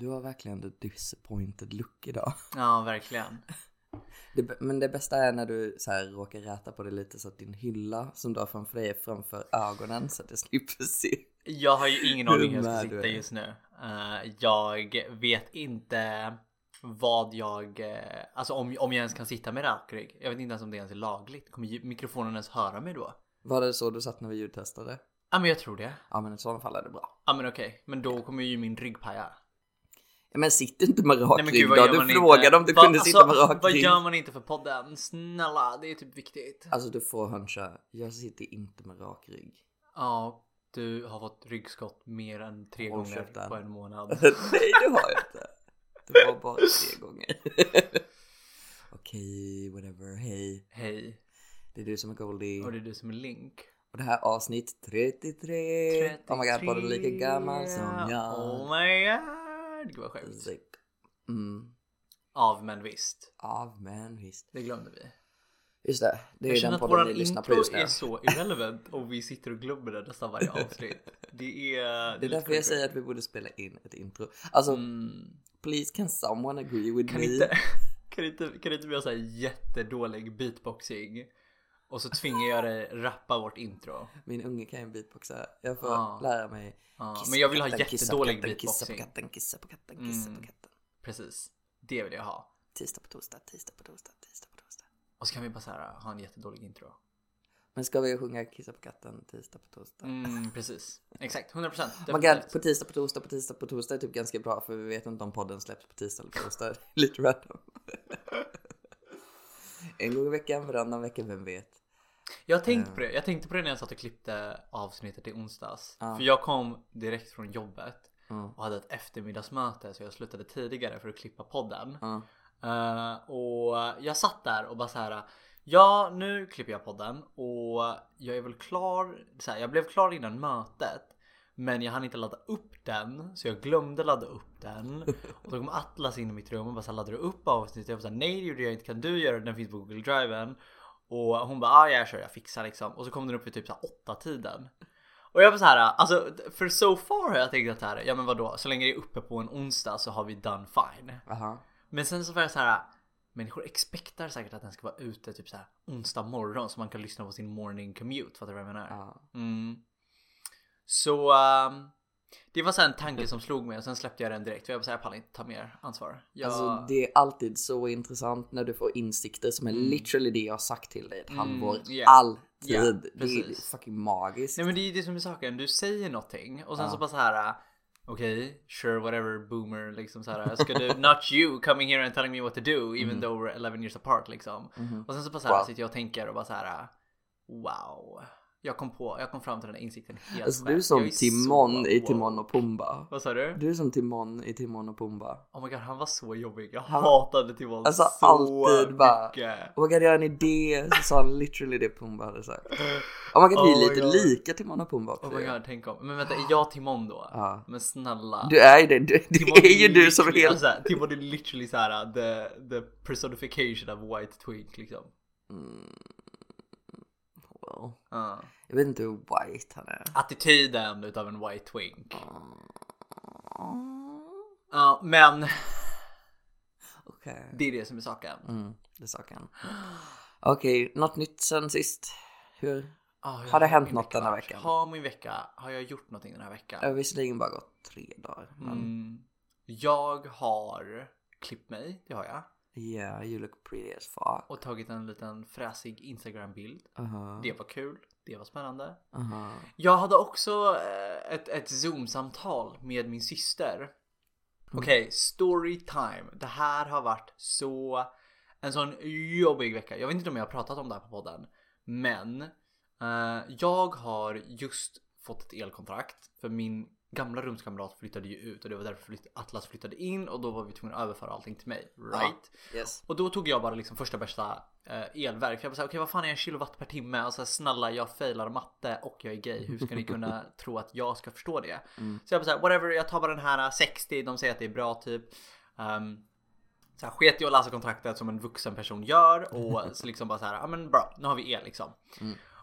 Du har verkligen the disappointed look idag. Ja, verkligen. Det, men det bästa är när du så här råkar räta på det lite så att din hylla som du har framför dig är framför ögonen så att jag slipper se. Jag har ju ingen aning hur jag ska sitta just nu. Eh, jag vet inte vad jag, eh, alltså om, om jag ens kan sitta med rakrygg. Jag vet inte ens om det ens är lagligt. Kommer mikrofonen ens höra mig då? Var det så du satt när vi ljudtestade? Ja men jag tror det. Ja men i sådana fall är det bra. Ja men okej, men då kommer ju min rygg paja. Men sitt inte med rak Nej rygg vad då. Du frågade inte? om du Va- kunde alltså, sitta med rak Vad rygg. gör man inte för podden? Snälla, det är typ viktigt. Alltså du får huncha. Jag sitter inte med rak rygg. Ja, du har fått ryggskott mer än tre Håll gånger käften. på en månad. Nej det har jag inte. Det var bara tre gånger. Okej, whatever. Hej. Hej, Det är du som är Goldie. och det är du som är Link. Och det här är avsnitt 33. Oh my god, var du lika gammal som jag? Oh my god, gud vad sjukt. Mm. Av men visst, Av men visst. det glömde vi. Just det, det Jag är känner den att podden ni lyssnar på just nu. är så irrelevant och vi sitter och glömmer det nästan varje avsnitt. Det är... Det är därför jag säger att vi borde spela in ett intro. Alltså, Mm, please can someone agree with kan me? inte, kan inte, kan inte vi ha så här jättedålig beatboxing? Och så tvingar jag dig rappa vårt intro. Min unge kan ju beatboxa. Jag får Ja. lära mig. Kissa men jag på vill ha katten, på jättedålig katten, Kissa på beatboxing. katten, kissa på katten, kissa på Mm. katten. Precis, det vill jag ha. Tisdag på torsdag, tisdag på torsdag, tisdag på torsdag. Och så kan vi bara så här ha en jättedålig intro. Men ska vi sjunga kissa på katten tisdag på torsdag? Mm, precis. Exakt, 100%. Oh my god, definitivt. på tisdag på torsdag på tisdag på torsdag är typ ganska bra för vi vet inte om podden släpps på tisdag eller på torsdag. Lite random. en gång i veckan, varannan vecka, vem vet? Jag har tänkt på det. Jag tänkte på det när jag satt och klippte avsnittet i onsdags. Ja. För jag kom direkt från jobbet Mm. och hade ett eftermiddagsmöte så jag slutade tidigare för att klippa podden. Ja. Eh, och jag satt där och bara så här. Ja, nu klipper jag podden och jag är väl klar. Så här, jag blev klar innan mötet. Men jag hann inte ladda upp den så jag glömde ladda upp den. Och så kom Atlas in i mitt rum och bara så här, laddade du upp avsnittet? Jag var såhär nej det gjorde jag inte, kan du göra det? Den finns på Google Driven. Och hon bara ah, jag kör, jag fixar liksom. Och så kom den upp vid typ så här åtta tiden. Och jag var så här, alltså för so far har jag tänkt att här, ja men vadå, så länge det är uppe på en onsdag så har vi done fine. Aha. Men sen så var jag så här. Människor expectar säkert att den ska vara ute typ så här onsdag morgon så man kan lyssna på sin morning commute. Fattar du vad jag menar? Ja. Mm. Så ehm, det var så en tanke som slog mig och sen släppte jag den direkt. För jag jag pallar inte ta mer ansvar. Jag... Alltså det är alltid så intressant när du får insikter som är Mm. literally det jag har sagt till dig ett halvår. yeah. Alltid. Yeah, det är fucking magiskt. Nej men det är det som är saken. Du säger någonting och sen Ja. så bara så här. äh, Okej, sure whatever boomer liksom så här. Ska du, not you coming here and telling me what to do even though we're 11 years apart liksom. Mhm. Och sen så bara så här Wow. sitter jag och tänker och bara så här. Wow. Jag kom på, jag kom fram till den här insikten helt Alltså själv. du är som Jag är Timon i. Timon och Pumba. Vad sa du? Du är som Timon i Timon och Pumba. Oh my god, han var så jobbig. Jag Han- hatade Timon Alltså, så alltid bara- mycket. Och man kan göra en idé så sa han literally det Pumba hade sagt. Man kan bli Oh my lite God. lika Timon och Pumba också. Oh my god, tänk om. Men vänta, är jag Timon då? Ja. Men snälla. Du är ju det, du, det Timon är ju du som är helt... alltså, Timon är literally såhär the, the personification of white twink liksom. Mm. Well. Ja. Jag vet inte hur white han är. Attityden utav en white twink. Mm. Ja, men Okej. det är det som är saken. Mm, det är saken. Okej, något nytt sen sist? Hur? Jag Har det hänt något denna varit. veckan? Har min vecka, har jag gjort någonting den här veckan? Jag har visserligen bara gått tre dagar. Men Mm. Jag har klippt mig, det har jag. Yeah, you look pretty as fuck. Och tagit en liten fräsig Instagram-bild. Uh-huh. Det var kul, det var spännande. Uh-huh. Jag hade också eh, ett, ett zoom-samtal med min syster. Okej, story time. Det här har varit så en sån jobbig vecka. Jag vet inte om jag har pratat om det här på podden, men eh, jag har just fått ett elkontrakt för min gamla rumskamrat flyttade ju ut och det var därför flytt- Atlas flyttade in och då var vi tvungna att överföra allting till mig. Right? Yes. Och då tog jag bara liksom första bästa eh, elverk. Jag bara såhär, okej vad fan är en kilowatt per timme? Alltså snälla jag failar matte och jag är gay. Hur ska ni kunna tro att jag ska förstå det? Så jag bara såhär, whatever, jag tar bara den här 60. De säger att det är bra typ. Um, så här, sket i att läsa kontraktet som en vuxen person gör och så liksom bara så här, ja men bra, nu har vi el liksom.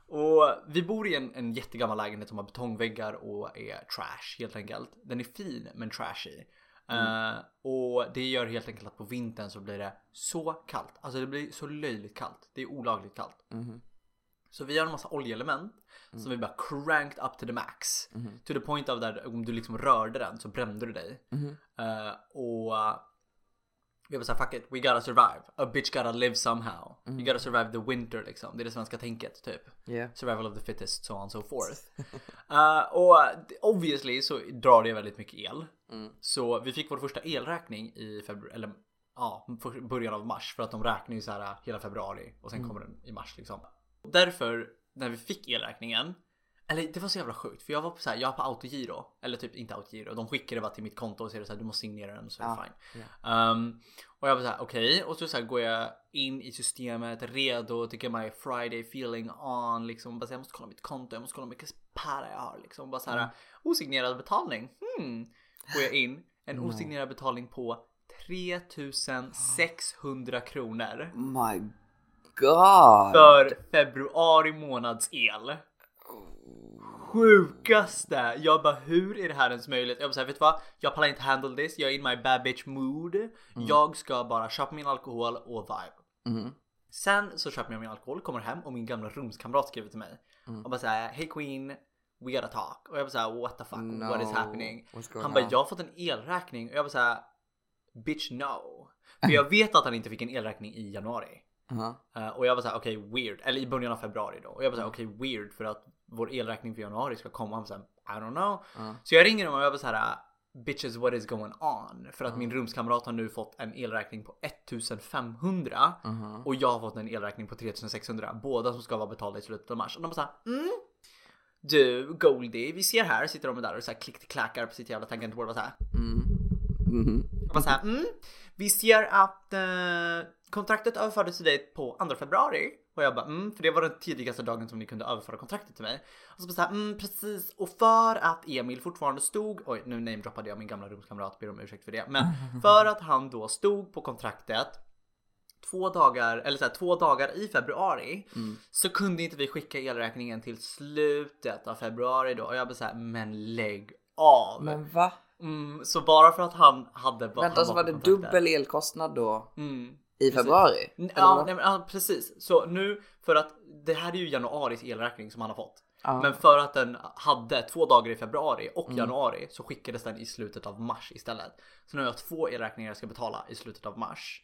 Och vi bor i en, en jättegammal lägenhet som har betongväggar och är trash helt enkelt. Den är fin men trashy. Eh, och det gör helt enkelt att på vintern så blir det så kallt. Alltså det blir så löjligt kallt. Det är olagligt kallt. Mhm. Så vi har en massa oljeelement som vi bara cranked up to the max. To the point of där om du liksom rörde den så brände du dig. Eh, och uh, vi var såhär fuck it, we gotta survive. A bitch gotta live somehow. You gotta survive the winter liksom. Det är det svenska tänket typ. Yeah. Survival of the fittest, so on so forth. Eh, och obviously så drar det väldigt mycket el. Så vi fick vår första elräkning i februari, eller ja, början av mars. För att de räknar ju så här hela februari och sen kommer den i mars liksom. Därför, när vi fick elräkningen eller det var så jävla sjukt för jag var på så här, jag var på autogiro Eller typ inte autogiro, de skickade bara till mitt konto och säger så här, du måste signera den så är det fine Ehm, Och jag var så här, okej och så, så här, går jag in i systemet redo get my Friday feeling on liksom bara så här, jag måste kolla mitt konto, jag måste kolla hur mycket para jag har liksom bara så här osignerad betalning hmm. Går jag in, en osignerad betalning på 3600 kronor My god. för februari månads el. Sjukaste! Jag bara hur är det här ens möjligt? Jag bara såhär, vet du vad? Jag pallar inte handle this, jag är in my bad bitch mood. Jag ska bara köpa min alkohol och vibe. Mhm. Sen så köper jag min alkohol, kommer hem och min gamla rumskamrat skriver till mig. Och bara såhär, hey queen, we gotta talk. Och jag bara såhär, what the fuck, what is No, happening? Han bara, jag har fått en elräkning. Och jag bara såhär, bitch no. För jag vet att han inte fick en elräkning i januari. Uh-huh. Eh, och jag var såhär okej weird, eller i början av februari då. Och jag var såhär okej weird för att vår elräkning för januari ska komma. Han var såhär I don't know. Så jag ringer dem och jag var såhär bitches what is going on? För att min rumskamrat har nu fått en elräkning på 1500 och jag har fått en elräkning på 3600. Båda som ska vara betalda i slutet av mars. Och de bara såhär mm. Du Goldie, vi ser här, sitter de där och så här på sitt jävla tangentbord och så här. Mhm. Jag bara så här, mm, vi ser att eh, kontraktet överfördes till dig på 2 februari. Och jag bara, mm, för det var den tidigaste dagen som ni kunde överföra kontraktet till mig. Och så bara så här, mm, precis. Och för att Emil fortfarande stod, oj nu namedroppade jag min gamla rumskamrat, ber om ursäkt för det. Men för att han då stod på kontraktet två dagar, eller så här, två dagar i februari så kunde inte vi skicka elräkningen till slutet av februari då. Och jag bara så här, men lägg av. Men va? Mm, så bara för att han hade Vänta, han så var det dubbel elkostnad då Mm. I februari? Ja, nej, men, ja, precis. Så nu för att det här är ju januaris elräkning som han har fått. Ja. Men för att den hade två dagar i februari och Mm. januari så skickades den i slutet av mars istället. Så nu har jag två elräkningar jag ska betala i slutet av mars.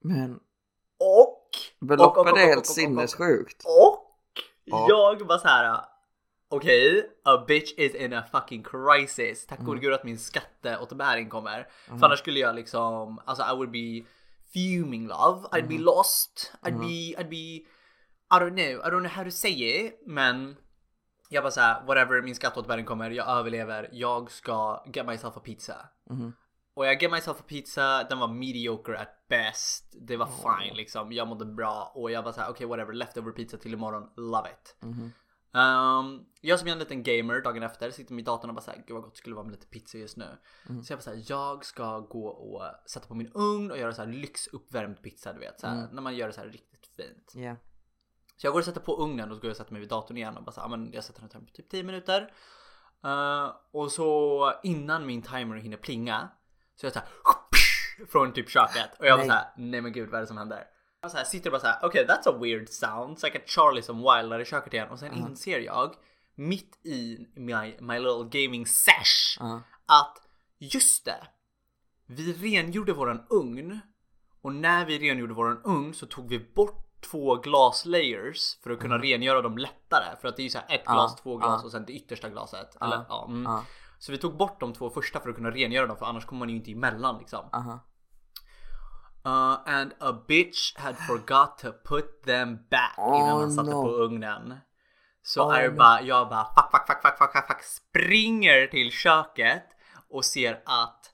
Men Och... beloppet är helt sinnessjukt. Och Ja. jag bara så här. Okej, a bitch is in a fucking crisis. Tack gode gud att min skatteåterbäring kommer. För annars skulle jag liksom, alltså I would be fuming love. I'd be lost. I'd be, I'd be, I don't know, I don't know how to say it. Men jag bara såhär, whatever min skatteåterbäring kommer, jag överlever. Jag ska get myself a pizza. Och jag get myself a pizza, den var mediocre at best. Det var fine liksom, jag mådde bra och jag var såhär okej whatever, leftover pizza till imorgon, love it. Um, jag som är en liten gamer dagen efter sitter med datorn och bara såhär, gud vad gott det skulle vara med lite pizza just nu. Så jag bara såhär, jag ska gå och sätta på min ugn och göra såhär lyxuppvärmd pizza du vet, såhär, när man gör det såhär riktigt fint. Ja. Så jag går och sätter på ugnen och så går jag och sätter mig vid datorn igen och bara så, ja, men jag sätter den på typ 10 minuter. Eh, och så innan min timer hinner plinga så jag såhär från typ köket och jag bara såhär nej men gud vad är det som händer? Jag så här, sitter och bara såhär okej okay, that's a weird sound, it's like a Charlie som wildar i köket igen och sen inser jag mitt i my, my little gaming sesh Ja. att just det, vi rengjorde våran ugn och när vi rengjorde våran ugn så tog vi bort två glaslayers för att kunna rengöra dem lättare. För att det är ju så här ett glas, två glas och sen det yttersta glaset. Eller, mm. ja. Så vi tog bort de två första för att kunna rengöra dem för annars kommer man ju inte emellan liksom. Uh, and a bitch had forgot to put them back innan Oh, han satte no. på ugnen. Så Oh, jag, no. bara, jag bara fuck, fuck, fuck, fuck, fuck, fuck, fuck, springer till köket och ser att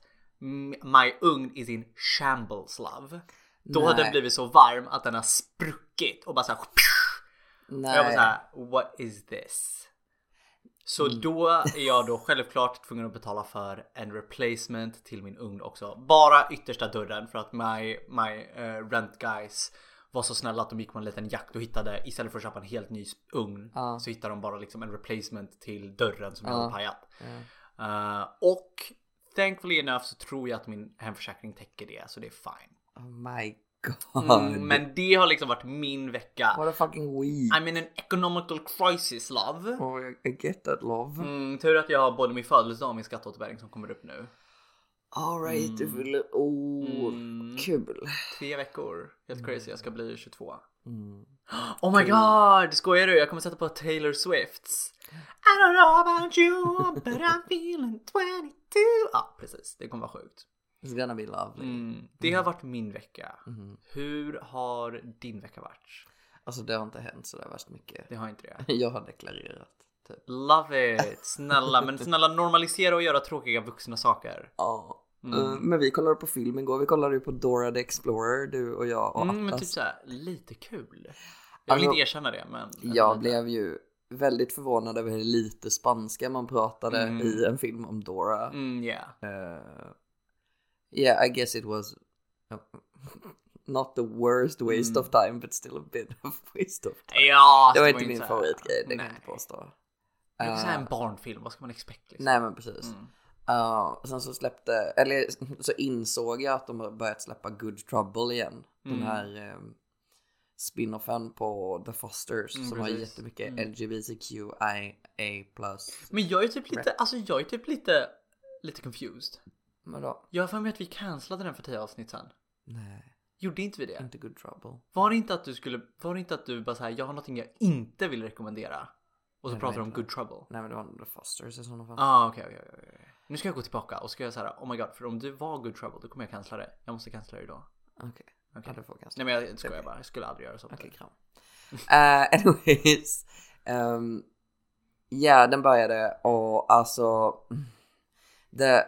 my ugn is in shambles love. Då hade den Nej. blivit så varm att den har spruckit och bara såhär och jag Nej. såhär, what is this? Så Mm. då är jag då självklart tvungen att betala för en replacement till min ugn också. Bara yttersta dörren för att my, my eh, rent guys var så snälla att de gick på en liten jakt och hittade istället för att köpa en helt ny ugn Ja. så hittade de bara liksom en replacement till dörren som jag Ja. hade pajat. Ja. Eh, och thankfully enough så tror jag att min hemförsäkring täcker det så det är fine. Oh my god. Mm, men det har liksom varit min vecka. What a fucking week. I'm in an economical crisis love. Oh, I- get that love. Mm, tur att jag har både min födelsedag och min skatteåterbäring som kommer upp nu. Alright, du fyller... Oh, Mm. kul. Tre veckor. Helt crazy. Jag ska bli 22. Mm. Oh my god! Skojar du? Jag kommer sätta på Taylor Swifts. I don't know about you but I'm feeling 22. Ja, precis. Det kommer vara sjukt. It's gonna be lovely. Mm, det har varit min vecka. Mhm. Hur har din vecka varit? Alltså det har inte hänt sådär värst mycket. Det har inte det. Jag har deklarerat. Typ. Love it! Snälla, men snälla normalisera och göra tråkiga vuxna saker. Ja. Mm. Eh, men vi kollade på film igår. Vi kollade ju på Dora the Explorer, du och jag och Mm, men Atlas. typ såhär, lite kul. Jag vill Alltså, inte erkänna det, men... Jag blev ju väldigt förvånad över hur lite spanska man pratade Mm. i en film om Dora. Mm, yeah. Uh, yeah, I guess it was uh, not the worst waste Mm. of time, but still a bit of waste of time. Ja, det var inte min favoritgrej, det kan jag inte påstå. Det är så här Uh, en barnfilm, vad ska man expect liksom? nej men precis. Mm. Uh, sen så släppte, eller så insåg jag att de har börjat släppa Good Trouble igen. Den Mm. här um, spin-offen på The Fosters Mm, som har precis. jättemycket Mm. LGBTQIA+. Men jag är typ lite, alltså jag är typ lite, lite confused. Vadå? Jag har för mig att vi cancellade den för tio avsnitt sen. Nej, Gjorde inte vi det? inte Good Trouble. Var det inte att du skulle, var det inte att du bara såhär, jag har någonting jag inte vill rekommendera? Och så Nej, pratar du det om Good Trouble. Nej men det var The Fosters i sådana fall. Ah, okej, okej, okej, okej. Nu ska jag gå tillbaka och ska jag säga oh my god, för om du var Good Trouble då kommer jag cancella det. Jag måste cancella det då. Okej, Okej. ja, du får kanske. Nej men jag skojar bara, jag skulle aldrig göra så. Okej, kram. Uh, anyways. Um, ja, den började och alltså... The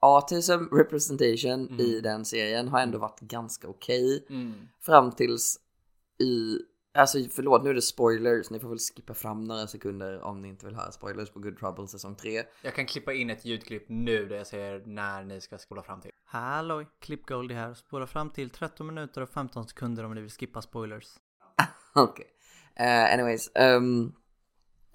autism representation Mm. i den serien har ändå varit ganska okej. Mm. Fram tills i... Alltså förlåt, nu är det spoilers. Ni får väl skippa fram några sekunder om ni inte vill höra spoilers på Good Trouble säsong 3. Jag kan klippa in ett ljudklipp nu där jag säger när ni ska spola fram till. Halloj, Klipp Goldie här. Spola fram till 13 minuter och 15 sekunder om ni vill skippa spoilers. Okej. Eh, anyways. ehm,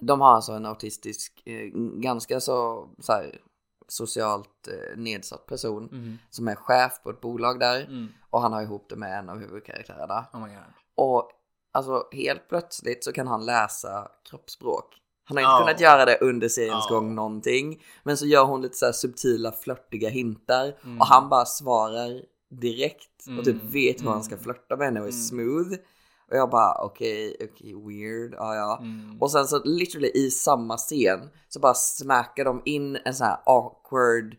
de har alltså en autistisk, eh, ganska så, så här, socialt eh, nedsatt person Mm. som är chef på ett bolag där Mm. och han har ihop det med en av huvudkaraktärerna. Oh. Och alltså helt plötsligt så kan han läsa kroppsspråk. Han har inte Ja. kunnat göra det under seriens Ja. gång någonting. Men så gör hon lite så här subtila flörtiga hintar Mm. och han bara svarar direkt och typ Mm. vet hur han ska Mm. flörta med henne och är Mm. smooth. Och jag bara okej, okej, weird, ja ja. Mm. Och sen så literally i samma scen så bara smackar de in en sån här awkward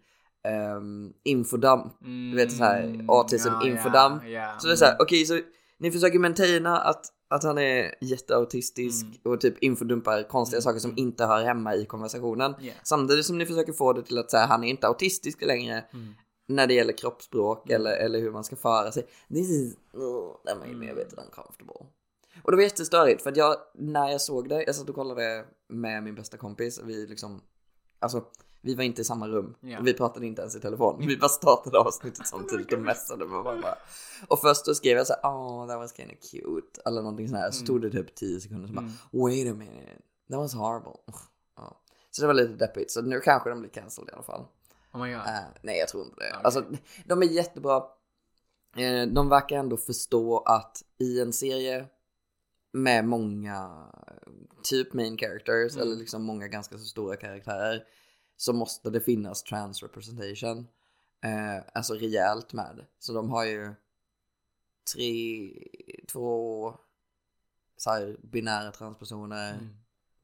um, infodump. Du vet så här autism Mm. Ja, infodump. ja, ja. Så det är så här, okej så ni försöker maintaina att, att han är jätteautistisk Mm. och typ infodumpar konstiga Mm. saker som inte hör hemma i konversationen. Yeah. Samtidigt som ni försöker få det till att säga han är inte autistisk längre Mm. När det gäller kroppsspråk Mm. eller, eller hur man ska föra sig. This is, oh, that made me a bit uncomfortable. Och det var jättestörigt för att jag, när jag såg det, jag satt och kollade med min bästa kompis vi liksom, alltså vi var inte i samma rum Ja. och vi pratade inte ens i telefon. Vi bara startade avsnittet samtidigt och messade med varandra. Och först då skrev jag så här, oh that was kind of cute, eller någonting sånt här. Så Mm. tog det typ 10 sekunder så bara, Mm. wait a minute, that was horrible. Så det var lite deppigt, så nu kanske de blir cancelled i alla fall. Oh my god. Eh, nej, jag tror inte det. Okej. Alltså, de är jättebra. Eh, de verkar ändå förstå att i en serie med många typ main characters Mm. eller liksom många ganska så stora karaktärer så måste det finnas trans representation. Eh, alltså rejält med. Så de har ju tre, två så här, binära transpersoner. Mm.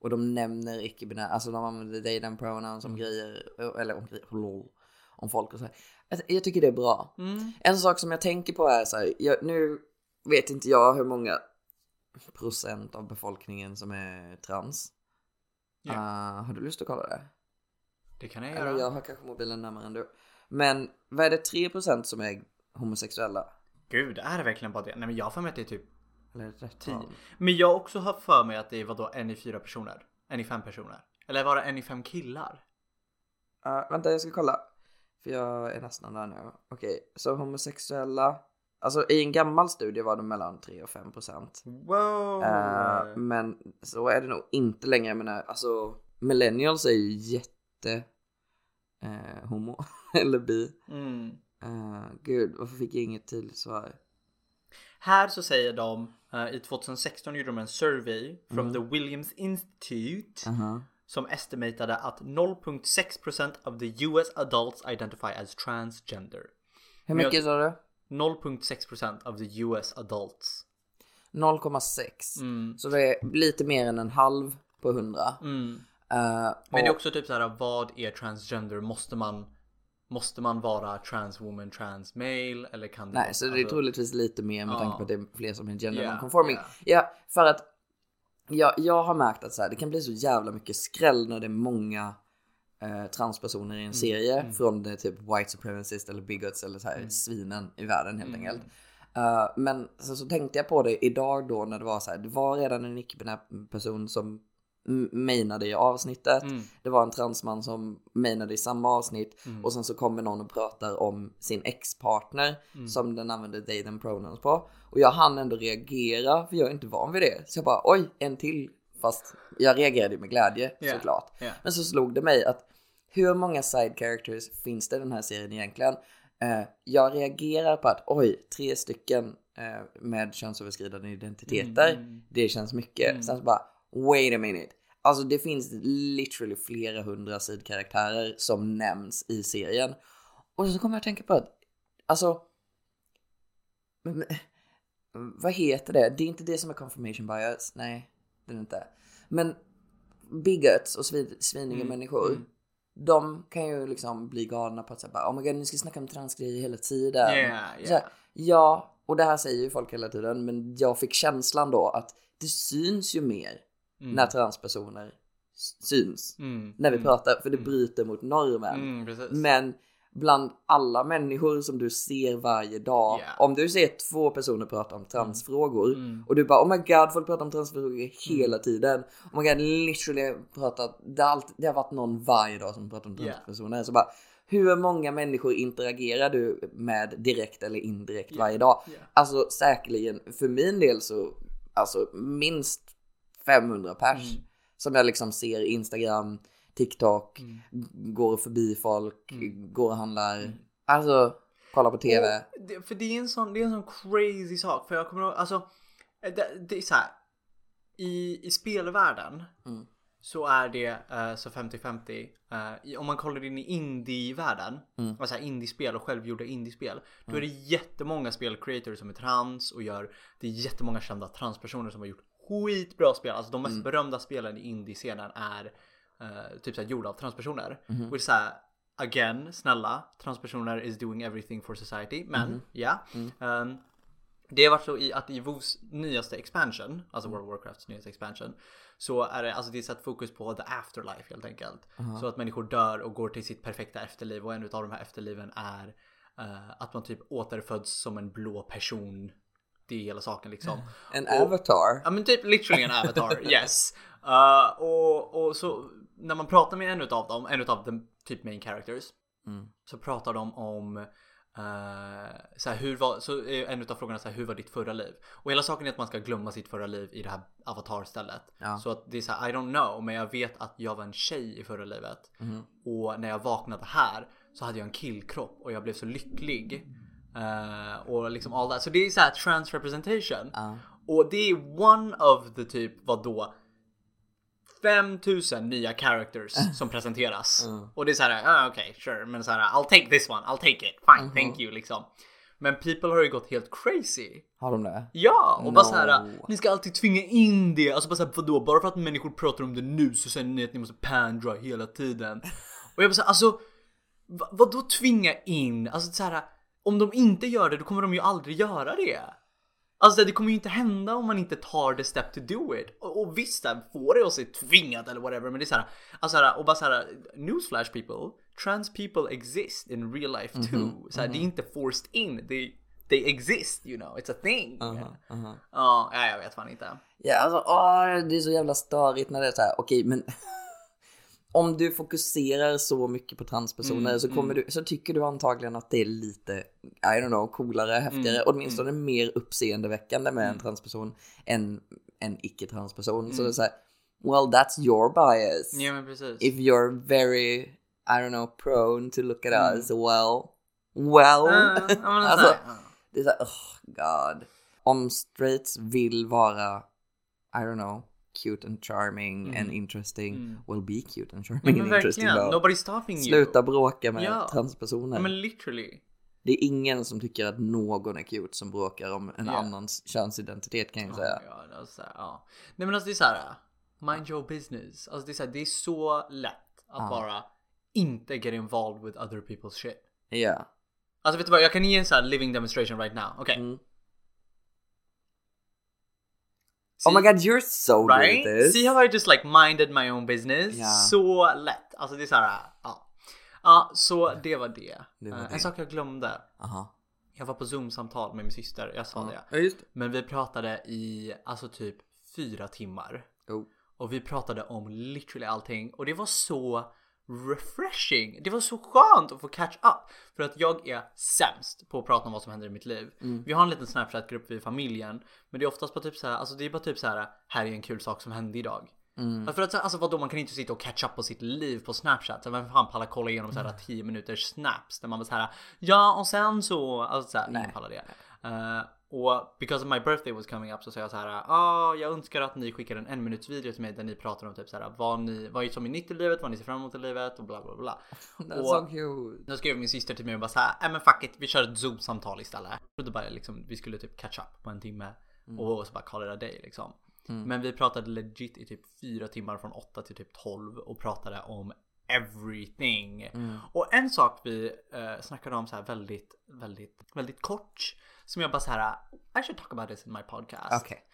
Och de nämner icke-binära, alltså de använder they them pronouns om grejer, eller om grejer, lol, om folk och så här. Jag, jag tycker det är bra. Mm. En sak som jag tänker på är så här, jag, nu vet inte jag hur många procent av befolkningen som är trans. Ja. Ah, har du lust att kolla det? Det kan jag Eller göra. jag har kanske mobilen närmare än du. Men vad är det 3% som är homosexuella? Gud, är det verkligen bara det? Nej men jag har för mig att det är typ Eller rätt tal? Men jag har också haft för mig att det var då en i fyra personer. En i fem personer. Eller var det en i fem killar? Ah, vänta, jag ska kolla. För jag är nästan där nu. Okej, så homosexuella. Alltså i en gammal studie var det mellan 3 och 5 procent. Wow! Eh, men så är det nog inte längre. Jag menar, alltså millennials är ju jätte eh, homo eller bi. Mm. Uh, gud, varför fick jag inget tydligt svar? Här så säger de eh, i 2016 gjorde de en survey from the Williams Institute Uh-huh. som estimatade att 0.6% of the US adults identify as transgender. Hur mycket sa du? 0.6% of the US adults. 0,6. Mm. Så det är lite mer än en halv på 100. Mm. Eh, Men det är också typ så här, vad är transgender? Måste man Måste man vara trans woman, trans male eller kan det Nej, vara- så det är alltså- troligtvis lite mer med Ja. tanke på att det är fler som är gender Yeah, non-conforming. yeah. Ja, för att jag, jag har märkt att så här, det kan bli så jävla mycket skräll när det är många eh, transpersoner Mm, i en serie från det typ white supremacist eller bigots eller så Mm. här svinen i världen helt enkelt. Eh, men så, så tänkte jag på det idag då när det var så här, det var redan en icke-binär person som mainade i avsnittet. Mm. Det var en transman som mainade i samma avsnitt och sen så kommer någon och pratar om sin ex-partner som den använder they them pronouns på. Och jag hann ändå reagera för jag är inte van vid det. Så jag bara oj, en till. Fast jag reagerade med glädje Ja, såklart. ja. Men så slog det mig att hur många side characters finns det i den här serien egentligen? Eh, jag reagerar på att oj, tre stycken eh, med könsöverskridande identiteter. Mm, Det känns mycket. Sen så bara wait a minute. Alltså det finns literally flera hundra sidkaraktärer som nämns i serien. Och så kommer jag att tänka på att, alltså, men- vad heter det? Det är inte det som är confirmation bias. Nej, det är det inte. Men bigots och svin, sviniga Mm, människor, mm. de kan ju liksom bli galna på att säga oh my god, ni ska snacka om transgrejer hela tiden. Yeah, Så här, yeah. ja, och det här säger ju folk hela tiden, men jag fick känslan då att det syns ju mer Mm. när transpersoner syns. Mm. När vi mm. pratar, för det bryter mot normen. Mm. Men bland alla människor som du ser varje dag, Ja. om du ser två personer prata om transfrågor Mm. och du bara oh my god folk pratar om transfrågor hela tiden. Oh my god literally pratat, det har, alltid, det har varit någon varje dag som pratar om transpersoner. Så bara hur många människor interagerar du med direkt eller indirekt Ja. varje dag? Alltså säkerligen för min del så alltså minst 500 pers Mm. som jag liksom ser Instagram, TikTok, Mm. går förbi folk, går och handlar, alltså kollar på TV. Och det, för det är en sån, det är en sån crazy sak. För jag kommer ihåg, alltså. Det, det är så här. I, i spelvärlden Mm. så är det eh, så 50-50. Eh, i- om man kollar in i indie-världen, Mm. alltså indiespel och självgjorda indiespel. Då är det jättemånga spelcreators som är trans och gör, det är jättemånga kända transpersoner som har gjort skitbra spel. Alltså de mest Mm. berömda spelen i indie-scenen är eh, typ såhär gjorda av transpersoner. Mhm. Och det är såhär, again, snälla, transpersoner is doing everything for society. Men, Mhm. ja. Mm. Ehm, det har varit så i att i WoWs nyaste expansion, alltså Mm. World of Warcrafts nyaste expansion, så är det, alltså det är satt fokus på the afterlife helt enkelt. Så att människor dör och går till sitt perfekta efterliv och en av de här efterliven är eh, att man typ återföds som en blå person. Det är hela saken liksom. En Och- avatar. Ja men typ literally en avatar, yes. Uh, och, och så när man pratar med en utav dem, en utav de typ main characters. Mm. Så pratar de om uh, så här, hur var, så är en utav frågorna här, hur var ditt förra liv? Och hela saken är att man ska glömma sitt förra liv i det här avatarstället. Ja. Så att det är så här, I don't know, men jag vet att jag var en tjej i förra livet. Mhm. Och när jag vaknade här så hade jag en killkropp och jag blev så lycklig. Eh, och liksom all that. Så det är så här trans representation. Ja. Och det är one of the typ vadå 5000 nya characters som presenteras. Mm. Och det är så här, ah, okej, sure, men så här, I'll take this one, I'll take it, fine, Mhm. thank you liksom. Men people har ju gått helt crazy. Har de det? Ja, och bara No. så här, ni ska alltid tvinga in det. Alltså bara så här, vadå? Bara för att människor pratar om det nu så säger ni att ni måste pandra hela tiden. Och jag bara så här, alltså va, vadå tvinga in? Alltså så här, om de inte gör det då kommer de ju aldrig göra det. Alltså det kommer ju inte hända om man inte tar the step to do it. Och, och visst, där får det att se tvingat eller whatever, men det är så här, alltså så här, och bara så här, newsflash people, trans people exist in real life too. Så här, det är inte forced in, they, they exist, you know, it's a thing. Aha, aha. Ja, ja, jag vet fan inte. Ja, alltså åh, det är så jävla störigt när det är så här, okej, men om du fokuserar så mycket på transpersoner Mm, så kommer du, så tycker du antagligen att det är lite, I don't know, coolare, häftigare, Mm, åtminstone mer uppseendeväckande med en transperson än en icke-transperson. Så det är så här, well that's your bias. Ja men precis. If you're very I don't know, prone to look at us, well, well. Mm, men alltså, så här, ja. det är såhär, oh god. Om straights vill vara, I don't know, cute and charming and interesting, well be cute and charming Mm. Men and interesting verkligen, nobody's stopping you. Sluta bråka med Ja. transpersoner. Ja, men literally. Det är ingen som tycker att någon är cute som bråkar om en Ja. annans könsidentitet kan jag säga. Ja, så här, ja. Nej men alltså det är så här. Mind your business. Alltså det är så, här, det är så lätt att bara inte get involved with other people's shit. Ja. Alltså vet du vad, jag kan ge en sån här living demonstration right now. Okej. Mm. See- Oh my god, you're so good at Right? this. See how I just like minded my own business? Ja. Så lätt. Alltså det är så här, ja. Ja, så det var det. Det var Eh, det. En sak jag glömde. Aha. Jag var på zoom-samtal med min syster, jag sa det. Ja, just det. Men vi pratade i alltså typ fyra timmar. Oh. Och vi pratade om literally allting och det var så refreshing. Det var så skönt att få catch up. För att jag är sämst på att prata om vad som händer i mitt liv. Vi har en liten snapchat-grupp i familjen. Men det är oftast bara typ så här, alltså det är bara typ så här, här är en kul sak som hände idag. Mm. För att alltså vadå, man kan inte sitta och catch up på sitt liv på snapchat. Så vem fan pallar kolla igenom så här 10 minuters snaps där man bara så här, ja och sen så, alltså så här, ingen pallar det. Eh, och because of my birthday was coming up så sa jag så här, ah, jag önskar att ni skickar en en minuts video till mig där ni pratar om typ så här, vad ni, vad som är nytt i livet, vad ni ser fram emot i livet och bla bla bla. That's Och- so cute. Då skrev min syster till mig och bara såhär, nej men fuck it, vi kör ett zoom-samtal istället. Jag trodde bara liksom, vi skulle typ catch up på en timme och så bara call it a day liksom. Men vi pratade legit i typ fyra timmar från 8 till typ 12 och pratade om everything. Och en sak vi eh, snackade om så här väldigt, väldigt, väldigt kort som jag bara så här, I should talk about this in my podcast Okej.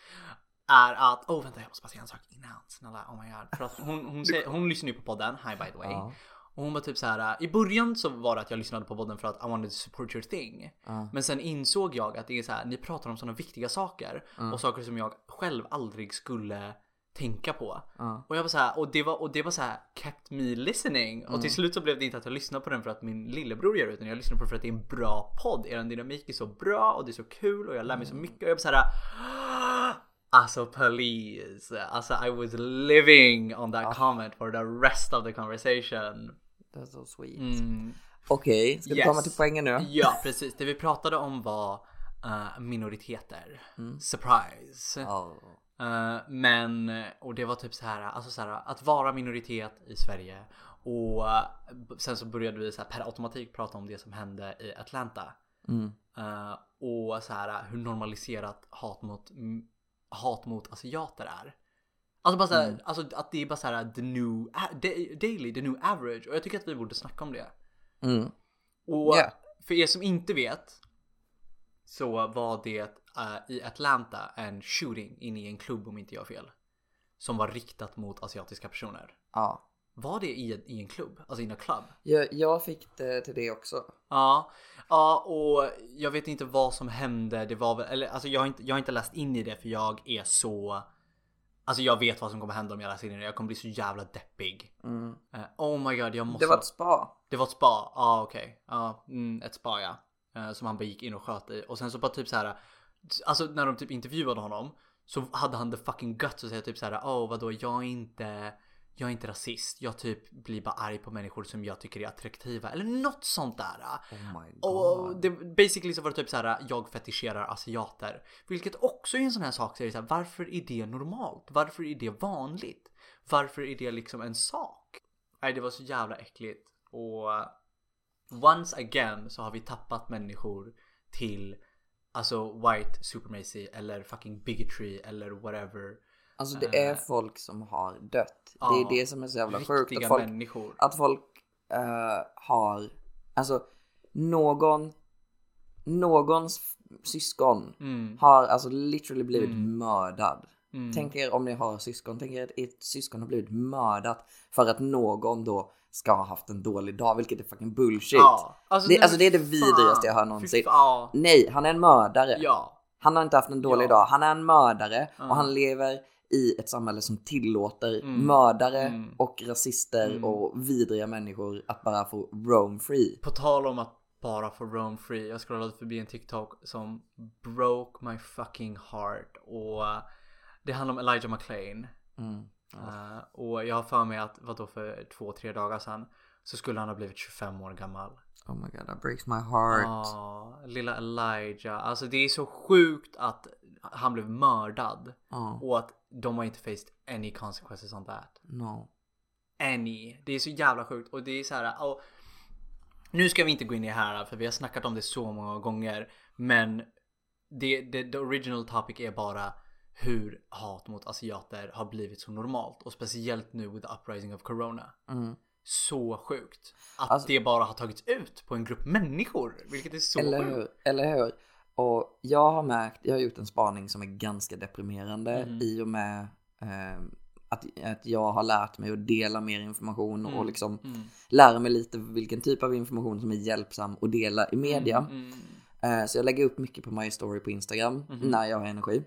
är att, oh vänta jag måste bara säga en sak innan, snälla oh my god. För att hon, hon, säger, hon lyssnar ju på podden, hi by the way. Ja. Och hon var typ så här. i början så var det att jag lyssnade på podden för att I wanted to support your thing. Ja. Men sen insåg jag att det är så här, ni pratar om sådana viktiga saker och saker som jag själv aldrig skulle tänka på. Ja. Och jag var så här, och det var, och det var så här kept me listening. Och till slut så blev det inte att jag lyssnade på den för att min lillebror gör det utan jag lyssnade på den för att det är en bra podd. Er dynamik är så bra och det är så kul och jag lär mig så mycket och jag var så här. Alltså please. Alltså I was living on that comment for the rest of the conversation. That's so sweet. Mm. Okej, ska vi Yes. komma till poängen nu? Ja precis, det vi pratade om var eh, minoriteter. Surprise. Ja. Eh, men, och det var typ så här, alltså så här, att vara minoritet i Sverige. Och eh, sen så började vi så här per automatik prata om det som hände i Atlanta. Mm. Eh, och så här hur normaliserat hat mot, hat mot asiater är. Alltså bara så här, alltså att det är bara så här the new, daily, the new average. Och jag tycker att vi borde snacka om det. Mm. Och Ja. för er som inte vet så var det eh, i Atlanta en shooting inne i en klubb om inte jag har fel. Som var riktat mot asiatiska personer. Ja. Var det i, i en klubb? Alltså in a club? Jag, jag fick det till det också. Ja, ja och jag vet inte vad som hände. Det var väl, eller alltså jag har inte, jag har inte läst in i det för jag är så Alltså jag vet vad som kommer hända om jag läser in i det. Jag kommer bli så jävla deppig. Mm. Eh, oh my god, jag måste. Det var ett spa. Det var ett spa, ja ah, okej. Ja, mm, ett spa ja. Eh, som han bara gick in och sköt i. Och sen så bara typ så här. Alltså när de typ intervjuade honom. Så hade han the fucking guts att säga typ så här. Åh oh, vadå jag är inte. Jag är inte rasist. Jag typ blir bara arg på människor som jag tycker är attraktiva. Eller något sånt där. Oh my god. Och det, basically så var det typ så här. Jag fetischerar asiater. Vilket också är en sån här sak. Så är så här, varför är det normalt? Varför är det vanligt? Varför är det liksom en sak? Nej det var så jävla äckligt. Och once again så har vi tappat människor till alltså white supremacy eller fucking bigotry eller whatever. Alltså det är folk som har dött. Ja, det är det som är så jävla sjukt. Att folk, människor. att folk eh, har, alltså någon, någons syskon Mm. har alltså literally blivit mördad. Mm. Tänk er om ni har syskon, tänk er att ert syskon har blivit mördat för att någon då ska ha haft en dålig dag, vilket är fucking bullshit. Ja, alltså, det, nej, alltså det är det vidrigaste jag har Fy någonsin. Nej, han är en mördare. Ja. Han har inte haft en dålig dag. Han är en mördare Ja. och han lever i ett samhälle som tillåter Mm. mördare Mm. och rasister Mm. och vidriga människor att bara få roam free. På tal om att bara få roam free. Jag scrollade förbi en TikTok som broke my fucking heart. Och eh, det handlar om Elijah McClain. Mm. Eh, och jag har för mig att, vadå för två, tre dagar sedan. så skulle han ha blivit 25 år gammal. Oh my god, that breaks my heart. Ja, lilla Elijah. Alltså det är så sjukt att han blev mördad. Ja. Och att de har inte faced any consequences on that. No. Any. Det är så jävla sjukt. Och det är så här. Och nu ska vi inte gå in i det här för vi har snackat om det så många gånger. Men det, det the original topic är bara hur hat mot asiater har blivit så normalt. Och speciellt nu with the uprising of corona. Mm. Så sjukt. Att Alltså- det bara har tagits ut på en grupp människor. Vilket är så Eller sjukt. hur? Eller hur? Och jag har märkt, jag har gjort en spaning som är ganska deprimerande Mm. i och med eh, att, att jag har lärt mig att dela mer information och liksom Mm. lära mig lite vilken typ av information som är hjälpsam att dela i media. Mm. Eh, så jag lägger upp mycket på My Story på Instagram Mhm. när jag har energi.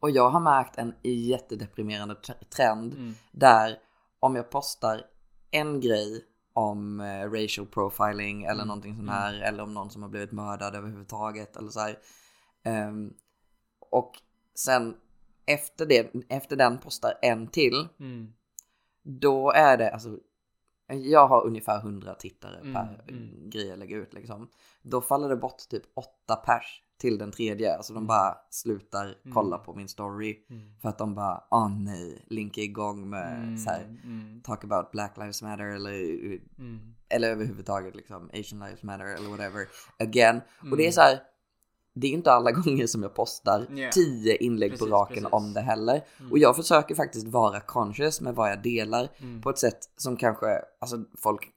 Och jag har märkt en jättedeprimerande tr- trend Mm. där om jag postar en grej om eh, racial profiling eller Mm. någonting sånt här eller om någon som har blivit mördad överhuvudtaget eller så här. Ehm, och sen efter, det, efter den postar en till Mm. då är det alltså jag har ungefär 100 tittare Mm, per mm. grej jag lägger ut liksom. Då faller det bort typ 8 pers till den tredje. Alltså de Mm. bara slutar kolla Mm. på min story. Mm. För att de bara, åh nej, Link är igång med Mm. så här, talk about Black Lives Matter eller, eller överhuvudtaget liksom Asian Lives Matter eller whatever. Again. Och det är så här, det är inte alla gånger som jag postar Yeah. 10 inlägg Precis, på raken precis. om det heller. Mm. Och jag försöker faktiskt vara conscious med vad jag delar Mm. på ett sätt som kanske, alltså folk,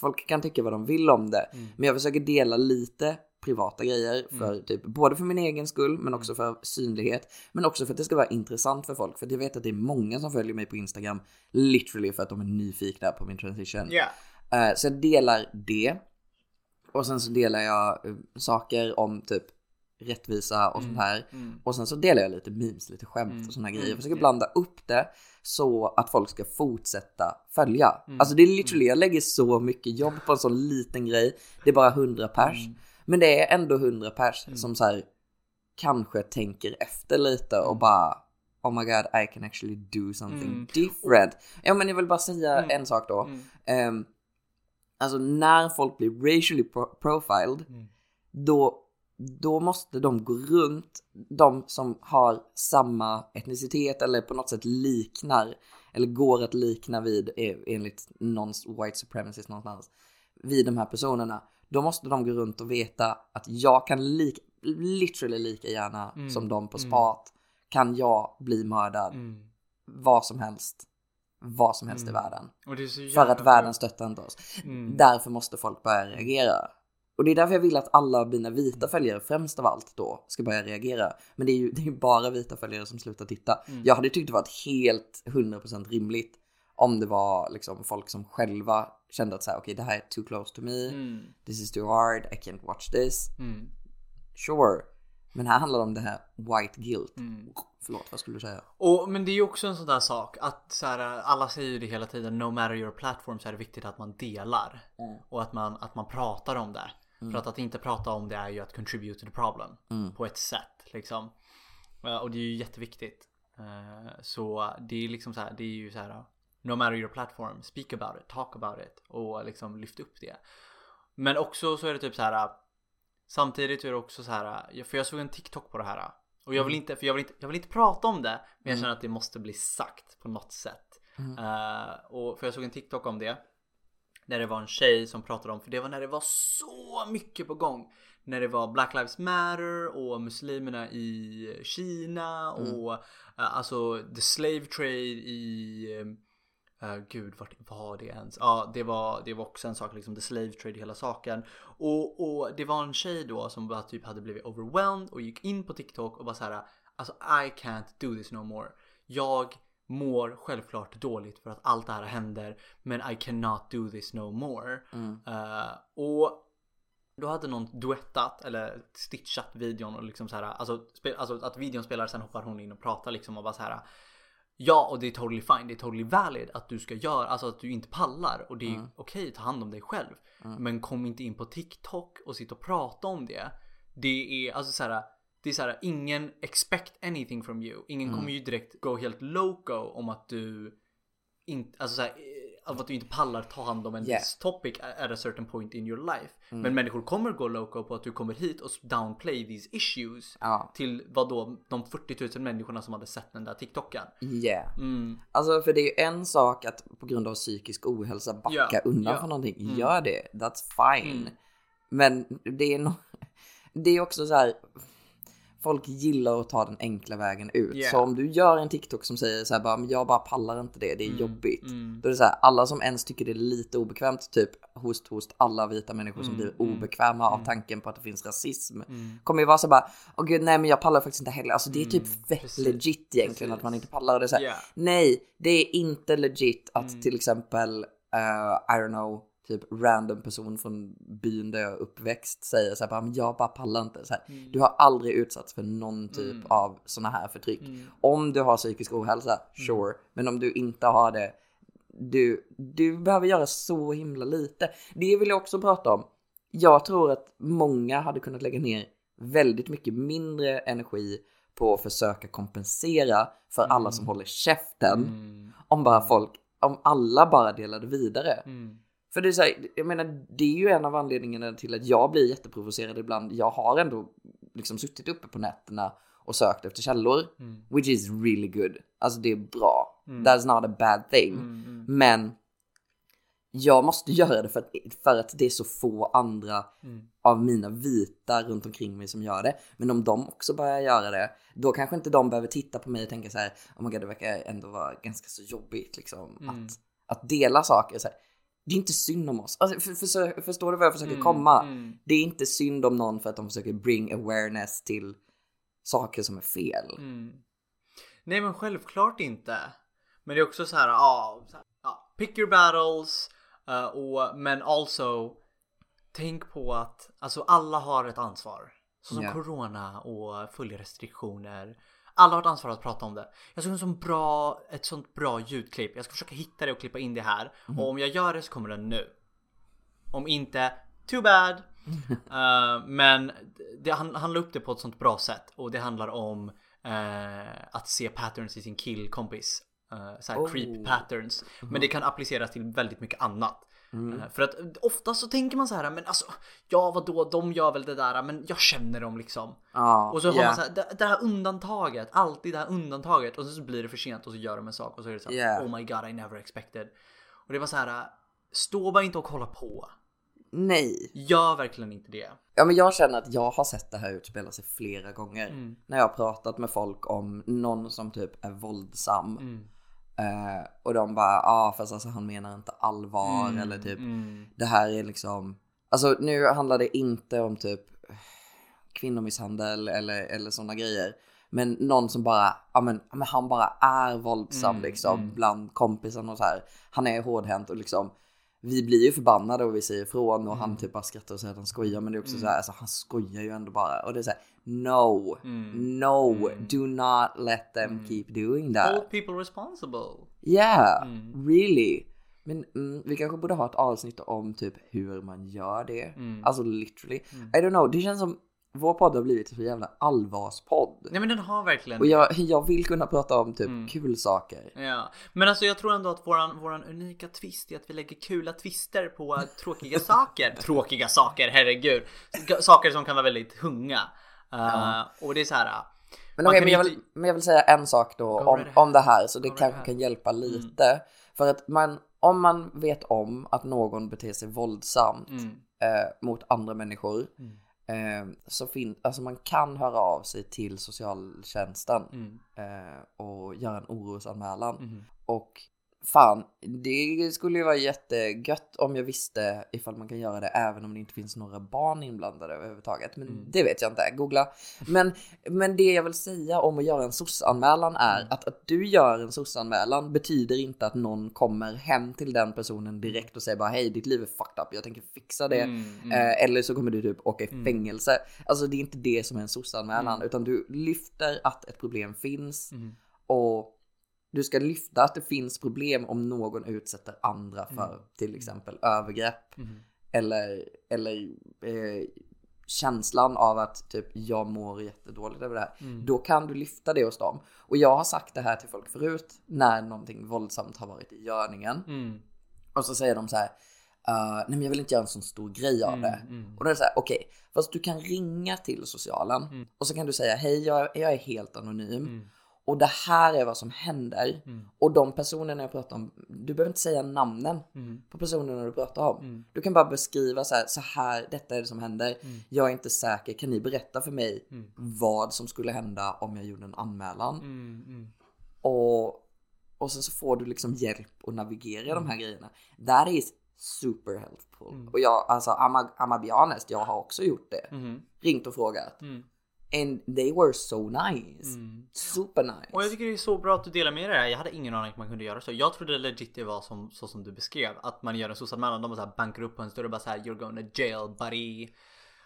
folk kan tycka vad de vill om det. Mm. Men jag försöker dela lite privata grejer för Mm. typ både för min egen skull men också för synlighet. Men också för att det ska vara intressant för folk. För att jag vet att det är många som följer mig på Instagram literally för att de är nyfikna på min transition. Yeah. Så jag delar det. Och sen så delar jag eh, saker om typ rättvisa och sånt här. Mm. Och sen så delar jag lite memes, lite skämt Mm. och såna grejer. Mm. Jag försöker blanda upp det så att folk ska fortsätta följa. Mm. Alltså det är literally, jag lägger så mycket jobb på en sån liten grej. Det är bara 100 pers. Mm. Men det är ändå 100 pers som så här kanske tänker efter lite och bara Oh my god, I can actually do something Mm. different. Ja men jag vill bara säga Mm. en sak då. Mm. Ehm, alltså när folk blir racially pro- profiled, Mm. då, då måste de gå runt, de som har samma etnicitet eller på något sätt liknar, eller går att likna vid eh, enligt någon white supremacist någonstans, vid de här personerna. Då måste de gå runt och veta att jag kan lika, literally lika gärna Mm. som de på Mm. spat, kan jag bli mördad, Mm. vad som helst, vad som helst Mm. i världen. Är så För att världen stöttar inte oss. Mm. Därför måste folk börja reagera. Och det är därför jag vill att alla mina vita följare främst av allt då ska börja reagera. Men det är ju det är bara vita följare som slutar titta. Mm. Jag hade tyckt det varit helt 100% rimligt om det var liksom folk som själva kände att så här, okej det här är too close to me, Mm. this is too hard, I can't watch this. Mm. Sure. Men här handlar det om det här white guilt. Mm. Förlåt, vad skulle du säga? Och, men det är ju också en sån där sak att så här, alla säger ju det hela tiden. No matter your platform så är det viktigt att man delar. Mm. Och att man, att man pratar om det. För att, att inte prata om det är ju att contribute to the problem. Mm. På ett sätt liksom. Eh, Och det är ju jätteviktigt. Eh, Så det är liksom så här, det är ju så här. No matter your platform, speak about it, talk about it. Och liksom lyft upp det. Men också så är det typ så här. Samtidigt är det också så här. För jag såg en TikTok på det här. Och jag vill inte, för jag vill inte, jag vill inte prata om det. Men jag känner att det måste bli sagt på något sätt. Mm. Eh, och för jag såg en TikTok om det. När det var en tjej som pratade om, för det var när det var så mycket på gång. När det var Black Lives Matter och muslimerna i Kina och eh, alltså the slave trade i eh, gud, vart var det ens? Ja, det var, det var också en sak, liksom the slave trade, hela saken. Och, och det var en tjej då som bara typ hade blivit overwhelmed och gick in på TikTok och bara så här, alltså I can't do this no more. Jag mår självklart dåligt för att allt det här händer, men I cannot do this no more. Mm. Eh, och då hade någon duettat eller stitchat videon och liksom så här, alltså, alltså att videon spelar sen hoppar hon in och pratar liksom och bara så här. Ja och det är totally fine, det är totally valid att du ska göra, alltså att du inte pallar och det är Mm. okej, ta hand om dig själv. Mm. Men kom inte in på TikTok och sitta och prata om det. Det är alltså så här. Det är så här, ingen expect anything from you. Ingen Mm. kommer ju direkt gå helt loco om att du inte, alltså så här, att du inte pallar ta hand om en Yeah. topic at a certain point in your life. Mm. Men människor kommer gå loco på att du kommer hit och downplay these issues. Ja. Till vad då de 40 000 människorna som hade sett den där TikToken. Yeah. Mm. Alltså för det är ju en sak att på grund av psykisk ohälsa backa Ja, undan ja. från någonting. Mm. Gör det, that's fine. Mm. Men det är, no det är också så här. Folk gillar att ta den enkla vägen ut. Yeah. Så om du gör en TikTok som säger så här bara, men jag bara pallar inte det, det är jobbigt. mm. Då är det så här, alla som ens tycker det är lite obekvämt, typ host host, alla vita människor som Mm, blir mm, obekväma av tanken på att det finns rasism. Mm. Kommer ju vara så bara, åh gud nej men jag pallar faktiskt inte heller. Alltså det är typ Mm, fett legit egentligen precis. att man inte pallar. Och det är så här, Yeah. Nej, det är inte legit att Mm. till exempel, uh, I don't know, typ random person från byn där jag är uppväxt säger så här, jag bara pallar inte. Så här, Mm. Du har aldrig utsatts för någon typ Mm. av såna här förtryck. Mm. Om du har psykisk ohälsa, sure. Men om du inte har det, du, du behöver göra så himla lite. Det vill jag också prata om. Jag tror att många hade kunnat lägga ner väldigt mycket mindre energi på att försöka kompensera för alla som håller käften. Mm. Om bara folk, om alla bara delade vidare. För det är så här, jag menar, det är ju en av anledningarna till att jag blir jätteprovocerad ibland. Jag har ändå liksom suttit uppe på nätterna och sökt efter källor. Mm. Which is really good. Alltså det är bra. Mm. That's not a bad thing. Mm. Mm. Men jag måste göra det för att, för att det är så få andra Mm. av mina vita runt omkring mig som gör det. Men om de också börjar göra det, då kanske inte de behöver titta på mig och tänka så här, oh my god det verkar ändå vara ganska så jobbigt liksom Mm. att, att dela saker. Så här. Det är inte synd om oss. Alltså, för, för, förstår du vad jag försöker Mm, komma? mm. Det är inte synd om någon för att de försöker bring awareness till saker som är fel. Mm. Nej men självklart inte. Men det är också så här, ja, ja pick your battles. eh, och, men also tänk på att alltså alla har ett ansvar. Så som Ja. corona och följerestriktioner. Alla har ett ansvar att prata om det. Jag såg en sån bra, ett sånt bra ljudklipp. Jag ska försöka hitta det och klippa in det här. Och om jag gör det så kommer det nu. Om inte, too bad. Eh, men det, han, han la upp det på ett sånt bra sätt och det handlar om eh, att se patterns i sin killkompis. Uh, såhär Oh. creep patterns. Men det kan appliceras till väldigt mycket annat. Mm. Eh, för att ofta så tänker man så här, men alltså ja vadå, de gör väl det där, men jag känner dem liksom. Ja, Och så har man så här, det, det här undantaget, alltid det här undantaget och så blir det för sent och så gör de en sak och så är det så här, Yeah. oh my god I never expected. Och det var så här, stå bara inte och kolla på. Nej. Gör verkligen inte det. Ja men jag känner att jag har sett det här utspela sig flera gånger. Mm. När jag har pratat med folk om någon som typ är våldsam. Mm. Eh, och de bara, ja ah, fast alltså han menar inte allvar eller typ Mm. det här är liksom. Alltså nu handlar det inte om typ kvinnomisshandel eller, eller sådana grejer. Men någon som bara, ja men, men han bara är våldsam Mm, liksom mm. bland kompisarna och så här. Han är hårdhänt och liksom vi blir ju förbannade och vi säger ifrån och Mm. han typ bara skrattar och säger att han skojar men det är också så här, alltså han skojar ju ändå bara och det är så här, no, Mm. no, Mm. do not let them keep doing that. Hold people responsible. Yeah, Mm. really. Men mm, vi kanske borde ha ett avsnitt om typ hur man gör det. Mm. Alltså literally. I don't know, det känns som vår podd har blivit så jävla allvarspodd. Nej men den har verkligen Och jag, jag vill kunna prata om typ Mm. kul saker. Ja, men alltså jag tror ändå att våran, våran unika twist är att vi lägger kula twister på tråkiga saker. tråkiga saker, herregud. Saker som kan vara väldigt tunga. Uh, Och det är så här. Men, man okej, kan men, jag vill, men jag vill säga en sak då om, ahead. om det här så det kanske kan hjälpa lite. För att man, om man vet om att någon beter sig våldsamt Mm. eh, mot andra människor Mm. Eh, så fin, alltså man kan höra av sig till socialtjänsten Mm. eh, och göra en orosanmälan. Mm. Och fan, det skulle ju vara jättegött om jag visste ifall man kan göra det även om det inte finns några barn inblandade överhuvudtaget. Men Mm. det vet jag inte, googla. Men, men det jag vill säga om att göra en SOS-anmälan är Mm. att att du gör en SOS-anmälan betyder inte att någon kommer hem till den personen direkt och säger bara hej ditt liv är fucked up, jag tänker fixa det. Mm, mm. Eh, eller så kommer du typ åka i Mm. fängelse. Alltså det är inte det som är en SOS-anmälan Mm. utan du lyfter att ett problem finns och du ska lyfta att det finns problem om någon utsätter andra för Mm. till exempel övergrepp Mm. eller, eller eh, känslan av att typ jag mår jättedåligt över det här. Mm. Då kan du lyfta det hos dem. Och jag har sagt det här till folk förut när någonting våldsamt har varit i görningen. Mm. Och så säger de så här, uh, nej men jag vill inte göra en sån stor grej av Mm, det. Och då är det så här, okej, fast du kan ringa till socialen Mm. och så kan du säga, hej jag, jag är helt anonym. Och det här är vad som händer. Och de personerna jag pratar om, du behöver inte säga namnen på personerna du pratar om. Du kan bara beskriva så här, så här, detta är det som händer. Jag är inte säker, kan ni berätta för mig vad som skulle hända om jag gjorde en anmälan? Mm, mm. Och, och sen så får du liksom hjälp att navigera de här grejerna. That is super helpful. Och jag, alltså I'm a, I'm a honest, jag har också gjort det. Ringt och frågat. Mm. And they were so nice. Super nice. Och jag tycker det är så bra att du delar med dig det här. Jag hade ingen aning att man kunde göra så. Jag trodde legit det var som, så som du beskrev. Att man gör en socialmellan, de bara så här bankar upp på en större bara så här you're going to jail buddy.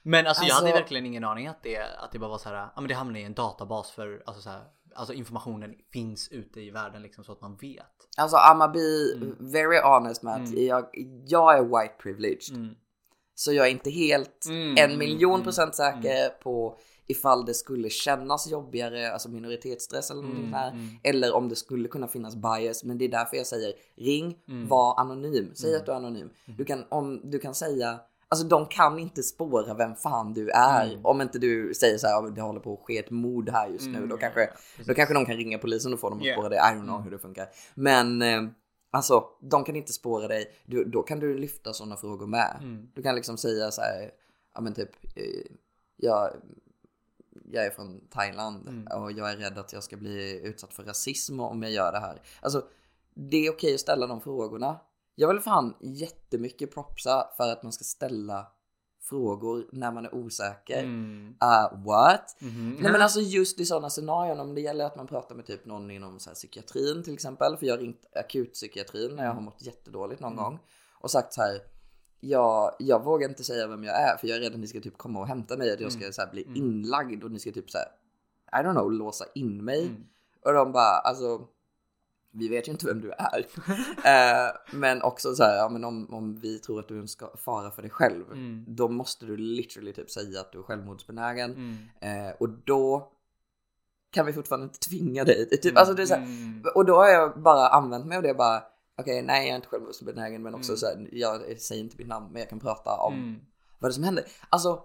Men alltså, jag hade Alltså- verkligen ingen aning att det, att det bara var så här, ja men det hamnar i en databas för alltså så här, alltså informationen finns ute i världen liksom så att man vet. Alltså I'ma be very honest med att jag, jag är white privileged. Mm. Så jag är inte helt Mm, en mm, miljon mm, procent säker på ifall det skulle kännas jobbigare, alltså minoritetsstress eller någonting Mm, här. mm. Eller om det skulle kunna finnas bias. Men det är därför jag säger ring, Mm. var anonym. Säg att du är anonym. Du kan, om, du kan säga, alltså de kan inte spåra vem fan du är. Mm. Om inte du säger så här, "Ja, det håller på att ske ett mord här just nu. Mm, Då kanske, precis. då kanske de kan ringa polisen och få dem att Yeah. spåra det. I don't know hur det funkar. Men eh, alltså, de kan inte spåra dig. Du, då kan du lyfta sådana frågor med. Mm. Du kan liksom säga så här, ja men typ, eh, jag, jag är från Thailand Mm. och jag är rädd att jag ska bli utsatt för rasism om jag gör det här. Alltså, det är okej att ställa de frågorna. Jag vill fan jättemycket propsa för att man ska ställa frågor när man är osäker. Mm. Uh, what? Mhm. Nej men alltså just i sådana scenarion om det gäller att man pratar med typ någon inom så här psykiatrin till exempel. För jag har ringt akutpsykiatrin när jag har mått jättedåligt någon gång. Och sagt så här. Jag, jag vågar inte säga vem jag är för jag är rädd att ni ska typ komma och hämta mig. Att jag ska så här, bli inlagd och ni ska typ så här, I don't know, låsa in mig. Mm. Och de bara alltså. Vi vet ju inte vem du är. eh, men också så här, ja men om, om vi tror att du är en ska- fara för dig själv. Mm. Då måste du literally typ säga att du är självmordsbenägen. Mm. Eh, och då kan vi fortfarande inte tvinga dig. Typ, alltså det är så här, Mm. och då har jag bara använt mig av det bara. Okej, nej jag är inte självmordsbenägen men också Mm. så här, jag säger inte mitt namn men jag kan prata om Mm. vad det är som händer. Alltså,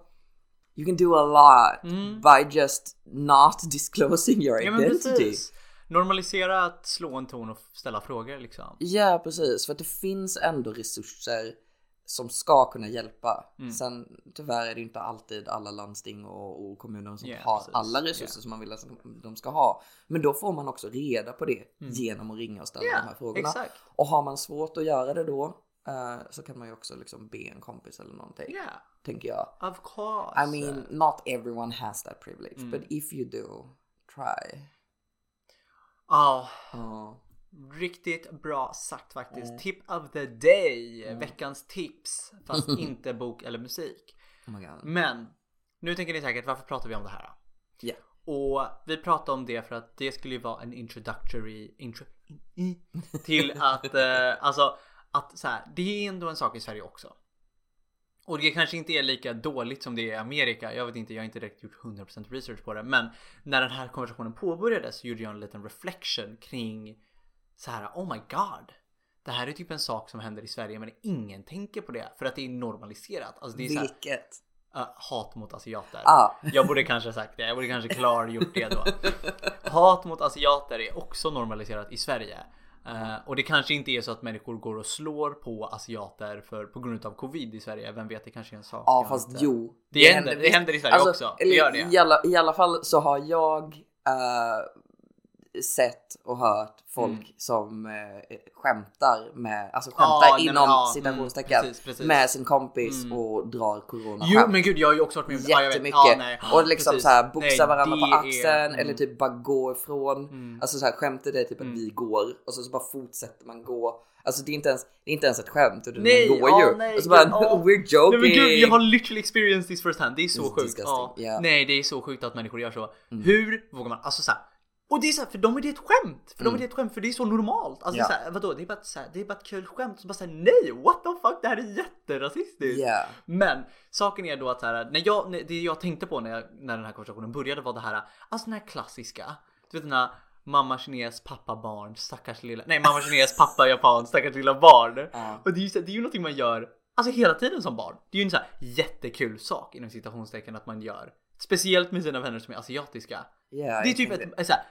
you can do a lot Mm. by just not disclosing your Ja identity. Normalisera att slå en ton och ställa frågor liksom. Ja, precis. För att det finns ändå resurser som ska kunna hjälpa. Mm. Sen tyvärr är det inte alltid alla landsting och, och kommuner som Ja, har precis. alla resurser Ja. som man vill att de ska ha. Men då får man också reda på det Mm. genom att ringa och ställa Ja, de här frågorna. exakt. Och har man svårt att göra det då eh, så kan man ju också liksom be en kompis eller någonting. Ja, Tänker jag. of course. I mean, not everyone has that privilege. Mm. But if you do, try. Ja, Ja. Riktigt bra sagt faktiskt. Mm. Tip of the day. Veckans tips. Fast inte bok eller musik. Oh my god. Men nu tänker ni säkert varför pratar vi om det här? Ja. Och vi pratar om det för att det skulle ju vara en introductory intro, till att eh, alltså att så här, det är ändå en sak i Sverige också. Och det kanske inte är lika dåligt som det är i Amerika. Jag vet inte, jag har inte direkt gjort 100% research på det. Men när den här konversationen påbörjades så gjorde jag en liten reflection kring så här, oh my god. Det här är typ en sak som händer i Sverige men ingen tänker på det för att det är normaliserat. Alltså det är här, Vilket? Uh, hat mot asiater. Ah. Jag borde kanske sagt det. Jag borde kanske klargjort det då. Hat mot asiater är också normaliserat i Sverige. Uh, och det kanske inte är så att människor går och slår på asiater för, på grund av covid i Sverige. Vem vet, det kanske är en sak. Ja fast inte- jo. Det händer- det händer i Sverige också. Det gör det. I alla, I alla fall så har jag eh, sett och hört folk Mm. som eh, skämtar med, alltså skämtar nej, men inom ja, citationstecken mm, precis, precis. med sin kompis Mm. och drar corona Jo men gud jag har ju också varit med om. Jättemycket. Nej. och liksom Precis. så här boxa Nej, varandra på det är- axeln mm. eller typ bara gå ifrån. Mm. Alltså så här skämtet är typ Mm. att vi går och så, så bara fortsätter man gå. Alltså det är inte ens, det är inte ens ett skämt utan Nej, man går ja, ju. nej, och så bara ja. we're joking. Nej men gud, jag har literally experienced this first hand. Det är så It's sjukt. yeah. Mm. Nej, det är så sjukt att människor gör så. Hur vågar man? Alltså så här. Och det är så här, för dem är det ett skämt. För dem är det ett skämt för det är så normalt. Alltså Mm. Ja. så här, vadå? Det är bara ett, så här, det är bara ett kul skämt. Så bara säga nej, what the fuck, det här är jätterasistiskt. Yeah. Men saken är då att här, när jag, när- det jag tänkte på när, jag, när den här konversationen började var det här, alltså den här klassiska, du vet den här mamma kines, pappa barn, stackars lilla, nej mamma kines, pappa japan, stackars lilla barn. Ja. Och det är ju, så- det är ju någonting man gör Alltså hela tiden som barn. Det är ju en så här jättekul sak inom citationstecken att man gör. Speciellt med sina vänner som är asiatiska. Yeah, Det är typ ett, ett, så här,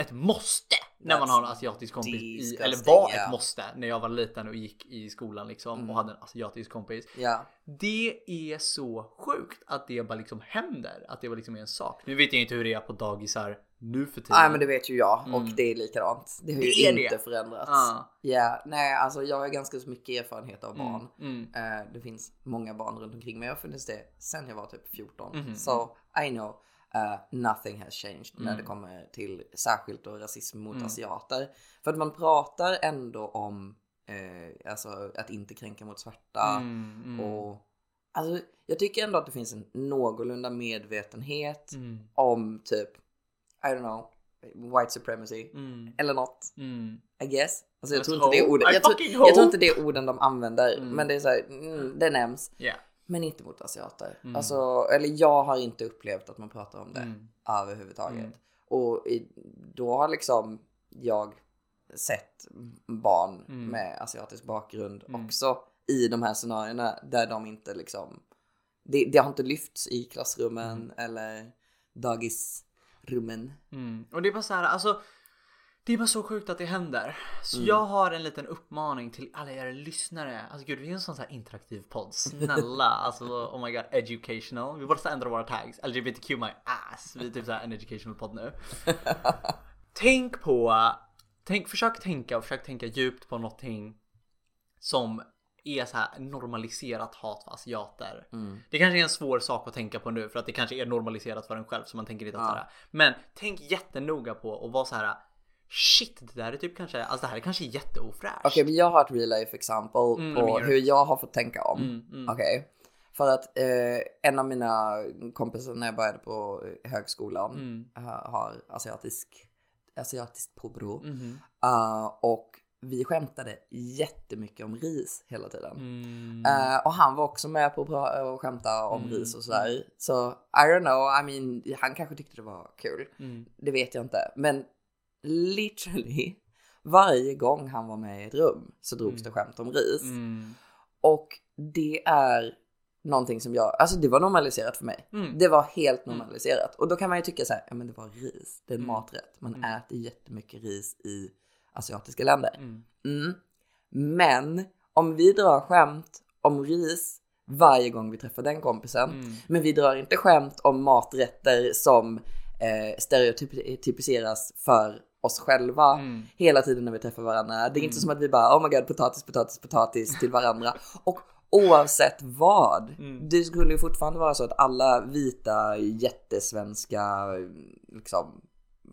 ett måste när man har en asiatisk kompis. I, eller var yeah. ett måste när jag var liten och gick i skolan liksom Mm. och hade en asiatisk kompis. Ja, Det är så sjukt att det bara liksom händer. Att det bara liksom är en sak. Nu vet jag inte hur det är på dagisar nu för tiden. Nej men det vet ju jag och Mm. det är likadant. Det har Det ju inte det. förändrats. Ja. Ja, nej alltså jag har ganska så mycket erfarenhet av barn. Mm. Mm. Eh, det finns många barn runt omkring mig. Jag har funnits det sen jag var typ 14. Mhm. Så I know uh, nothing has changed när Mm. det kommer till särskilt då rasism mot Mm. asiater. För att man pratar ändå om eh, alltså att inte kränka mot svarta. Mm. Mm. Och alltså, jag tycker ändå att det finns en någorlunda medvetenhet Mm. om typ, I don't know, white supremacy. Mm. Eller något, Mm. I guess. Alltså jag tror, inte det är orden, jag, tror, jag tror inte det är orden de använder, Mm. men det är så här, mm, det nämns. Yeah. Men inte mot asiater. Mm. Alltså, eller jag har inte upplevt att man pratar om det Mm. överhuvudtaget. Mm. Och i, då har liksom jag sett barn Mm. med asiatisk bakgrund Mm. också i de här scenarierna där de inte liksom, det, det har inte lyfts i klassrummen Mm. eller dagisrummen. Mm. Och det är bara så här, alltså. Det är bara så sjukt att det händer. Så Mm. jag har en liten uppmaning till alla er lyssnare. Alltså gud, vi är en sån här interaktiv podd. Snälla, alltså oh my god, educational. Vi borde ändra våra tags. LGBTQ my ass. Vi är typ såhär en educational podd nu. tänk på, tänk, försök tänka och försök tänka djupt på någonting som är så här normaliserat hat för asiater. Mm. Det kanske är en svår sak att tänka på nu för att det kanske är normaliserat för en själv så man tänker inte att Ja. så här. Men tänk jättenoga på och vara så här. Shit, det där är typ kanske, alltså det här är kanske jätteofräscht. Okej, men jag har ett real life exempel Mm, på hur jag har fått tänka om. Mm, mm. Okej. För att eh, en av mina kompisar när jag började på högskolan Mm. eh, har asiatisk, asiatiskt påbrå. Eh, och vi skämtade jättemycket om ris hela tiden. Mm. Eh, och han var också med på att skämta om Mm, ris och sådär. Så I don't know, I mean, han kanske tyckte det var kul. Mm. Det vet jag inte. Men literally varje gång han var med i ett rum så drogs det skämt om ris. Mm. Och det är någonting som jag, alltså det var normaliserat för mig. Mm. Det var helt normaliserat. Och då kan man ju tycka så här, ja men det var ris, det är en Mm. maträtt. Man Mm. äter jättemycket ris i asiatiska länder. Mm. Mm. Men om vi drar skämt om ris varje gång vi träffar den kompisen, Mm. men vi drar inte skämt om maträtter som eh, stereotypiseras för oss själva Mm. hela tiden när vi träffar varandra. Det är inte som att vi bara oh my god potatis, potatis, potatis till varandra. Och oavsett vad, Mm. det skulle ju fortfarande vara så att alla vita jättesvenska liksom,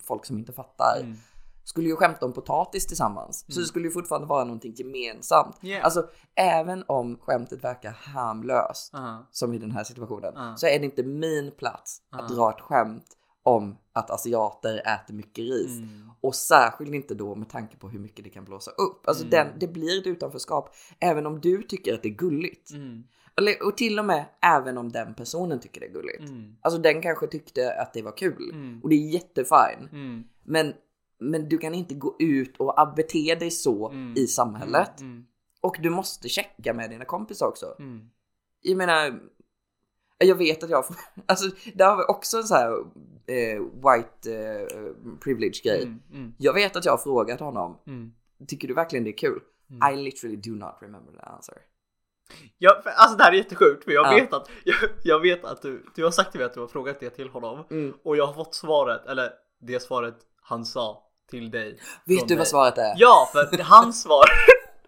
folk som inte fattar Mm. skulle ju skämta om potatis tillsammans. Så det skulle ju fortfarande vara någonting gemensamt. Yeah. Alltså även om skämtet verkar harmlöst, Aha. som i den här situationen, Ja. så är det inte min plats att Ja. dra ett skämt om att asiater äter mycket ris. Mm. Och särskilt inte då med tanke på hur mycket det kan blåsa upp. Alltså Mm. den, det blir ett utanförskap även om du tycker att det är gulligt. Mm. Eller, och till och med även om den personen tycker det är gulligt. Mm. Alltså den kanske tyckte att det var kul. Mm. Och det är jättefine. Mm. Men, men du kan inte gå ut och bete dig så i samhället. Och du måste checka med dina kompisar också. Jag menar, jag vet att jag alltså där har vi också en så här eh, white eh, privilege grej. Mm. Mm. Jag vet att jag har frågat honom, Mm. tycker du verkligen det är kul? Mm. I literally do not remember the answer. Ja, för, alltså det här är jättesjukt för jag Ja. vet att jag, jag vet att du, du har sagt till mig att du har frågat det till honom Mm. och jag har fått svaret eller det svaret han sa till dig. Vet du mig. vad svaret är? Ja, för hans svar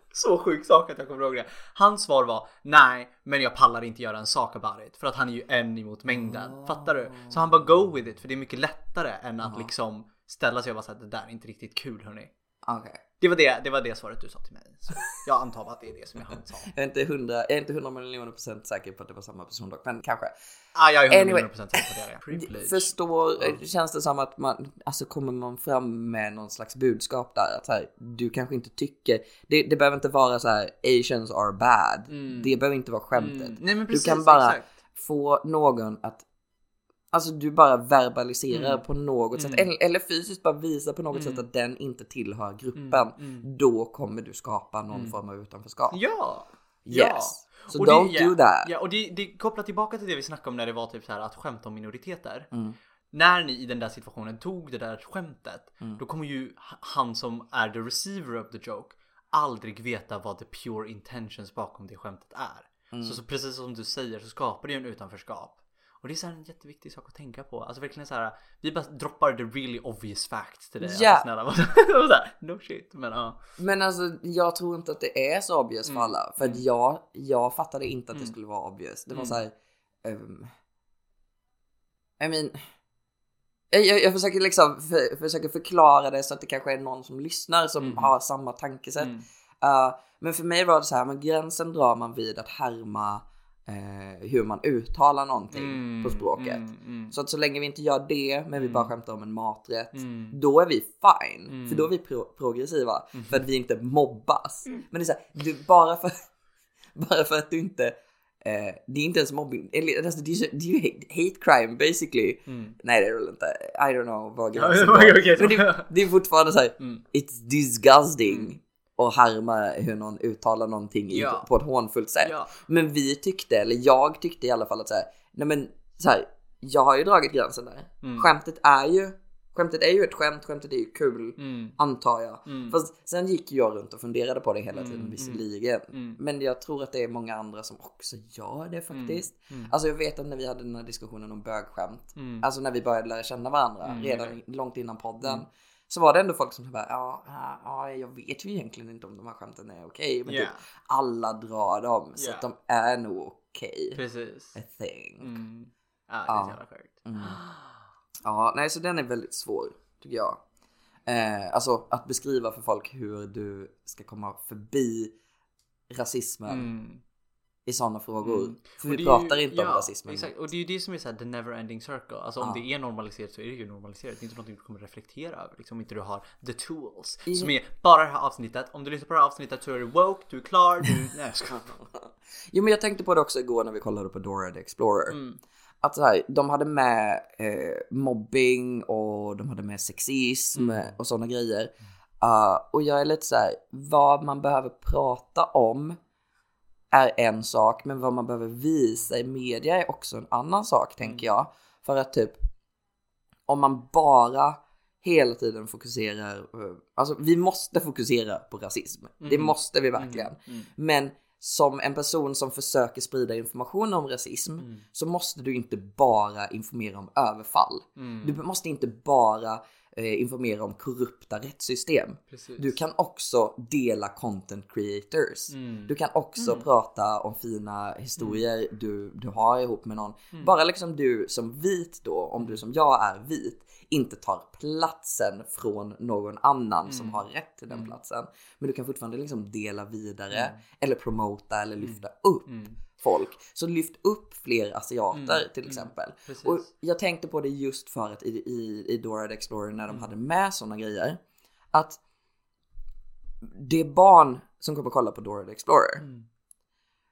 så sjuk sak att jag kommer ihåg det. Hans svar var nej, men jag pallar inte göra en sak about it för att han är ju en emot mängden. Fattar du? Så han bara go with it för det är mycket lättare än att liksom ställa sig och bara säga det där är inte riktigt kul hörni. Okej. Det var det, det var det svaret du sa till mig. Så jag antar att det är det som han sa. Jag är inte hundra, jag är inte hundra miljoner procent säker på att det var samma person dock, men kanske. Ah, jag är 100 Anyway. procent säker på det. är Privilege. Förstår, eh, känns det som att man, alltså kommer man fram med någon slags budskap där att så här, du kanske inte tycker, det, det behöver inte vara så här asians are bad. Mm. Det behöver inte vara skämtet. Mm. Nej men du precis, kan bara exakt. få någon att Alltså du bara verbaliserar Mm. på något sätt eller, eller fysiskt bara visar på något sätt att den inte tillhör gruppen. Mm. Då kommer du skapa någon form av utanförskap. Ja! Yes. So Och det- don't ja, do that. Ja, och det, det kopplar tillbaka till det vi snackade om när det var typ så här att skämta om minoriteter. Mm. När ni i den där situationen tog det där skämtet, Mm. då kommer ju han som är the receiver of the joke aldrig veta vad the pure intentions bakom det skämtet är. Mm. Så, så precis som du säger så skapar det ju en utanförskap. Och det är så en jätteviktig sak att tänka på. Alltså verkligen så här, vi bara droppar the really obvious facts till dig. Ja. Alltså, snälla. Här, no shit. Men ja. Men alltså jag tror inte att det är så obvious Mm. för alla. För att jag, jag fattade inte att det skulle vara obvious. Det var Mm. så här. Um, I mean. Jag, jag, jag försöker liksom för, försöker förklara det så att det kanske är någon som lyssnar som Mm. har samma tankesätt. Mm. Uh, men för mig var det så här, men gränsen drar man vid att härma eh, hur man uttalar någonting Mm, på språket. mm, mm. Så att så länge vi inte gör det, men vi bara skämtar om en maträtt, Mm. då är vi fine. Mm. För då är vi pro- progressiva. För att vi inte mobbas. Men det är så här, du, bara, för, bara för att du inte eh, det är inte ens mobbing, eller, alltså, det är ju det är ju hate, hate crime basically. Mm. Nej det är det väl inte, I don't know vad gränsen går. Men det, det är fortfarande så här, Mm. it's disgusting. Och härma hur någon uttalar någonting Ja. på ett hånfullt sätt. Ja. Men vi tyckte, eller jag tyckte i alla fall att så här, nej men så här, jag har ju dragit gränsen där. Mm. Skämtet är ju, skämtet är ju ett skämt, skämtet är ju kul, Mm. antar jag. Mm. Fast sen gick jag runt och funderade på det hela tiden Mm, visserligen. mm. Men jag tror att det är många andra som också gör det faktiskt. Mm. Alltså jag vet att när vi hade den här diskussionen om bögskämt, Mm. alltså när vi började lära känna varandra Mm, redan långt innan podden. Så var det ändå folk som bara, ja, ja, ja, jag vet ju egentligen inte om de här skämten är okej. men Ja. typ alla drar dem så Ja. att de är nog okej. Precis. I think. Mm. Ja, det är så jävla sjukt. Mm. Ja, nej så den är väldigt svår tycker jag. Eh, alltså att beskriva för folk hur du ska komma förbi rasismen Mm. I sådana frågor. Mm. För vi pratar ju- inte om ja, rasismen. Exakt, och det är ju det som är så här, the never ending circle. Alltså om Ja. det är normaliserat så är det ju normaliserat. Det är inte någonting du kommer reflektera över. Liksom om inte du har the tools. I- Som är bara det här avsnittet. Om du lyssnar på det här avsnittet så är du woke, du är klar, du... Nej jag skojar. Jo men jag tänkte på det också igår när vi kollade på Dora the Explorer. Mm. Att så här, de hade med eh, mobbing och de hade med sexism Mm. och sådana grejer. Uh, och jag är lite så här, vad man behöver prata om är en sak, men vad man behöver visa i media är också en annan sak tänker jag. För att typ, om man bara hela tiden fokuserar, eh, alltså vi måste fokusera på rasism. Det Mm. måste vi verkligen. Mm. Men som en person som försöker sprida information om rasism Mm. så måste du inte bara informera om överfall. Mm. Du måste inte bara eh, informera om korrupta rättssystem. Precis. Du kan också dela content creators. Mm. Du kan också Mm. prata om fina historier du, du har ihop med någon. Mm. Bara liksom du som vit då, om du som jag är vit, inte tar platsen från någon annan som Mm. har rätt till den Mm. platsen. Men du kan fortfarande liksom dela vidare Mm. eller promota eller lyfta upp Mm. Folk. Så lyft upp fler asiater Mm. till Mm. exempel. Precis. Och jag tänkte på det just för att i, i, i Dora the Explorer när de Mm. hade med sådana grejer. Att det är barn som kommer kolla på Dora the Explorer. Mm.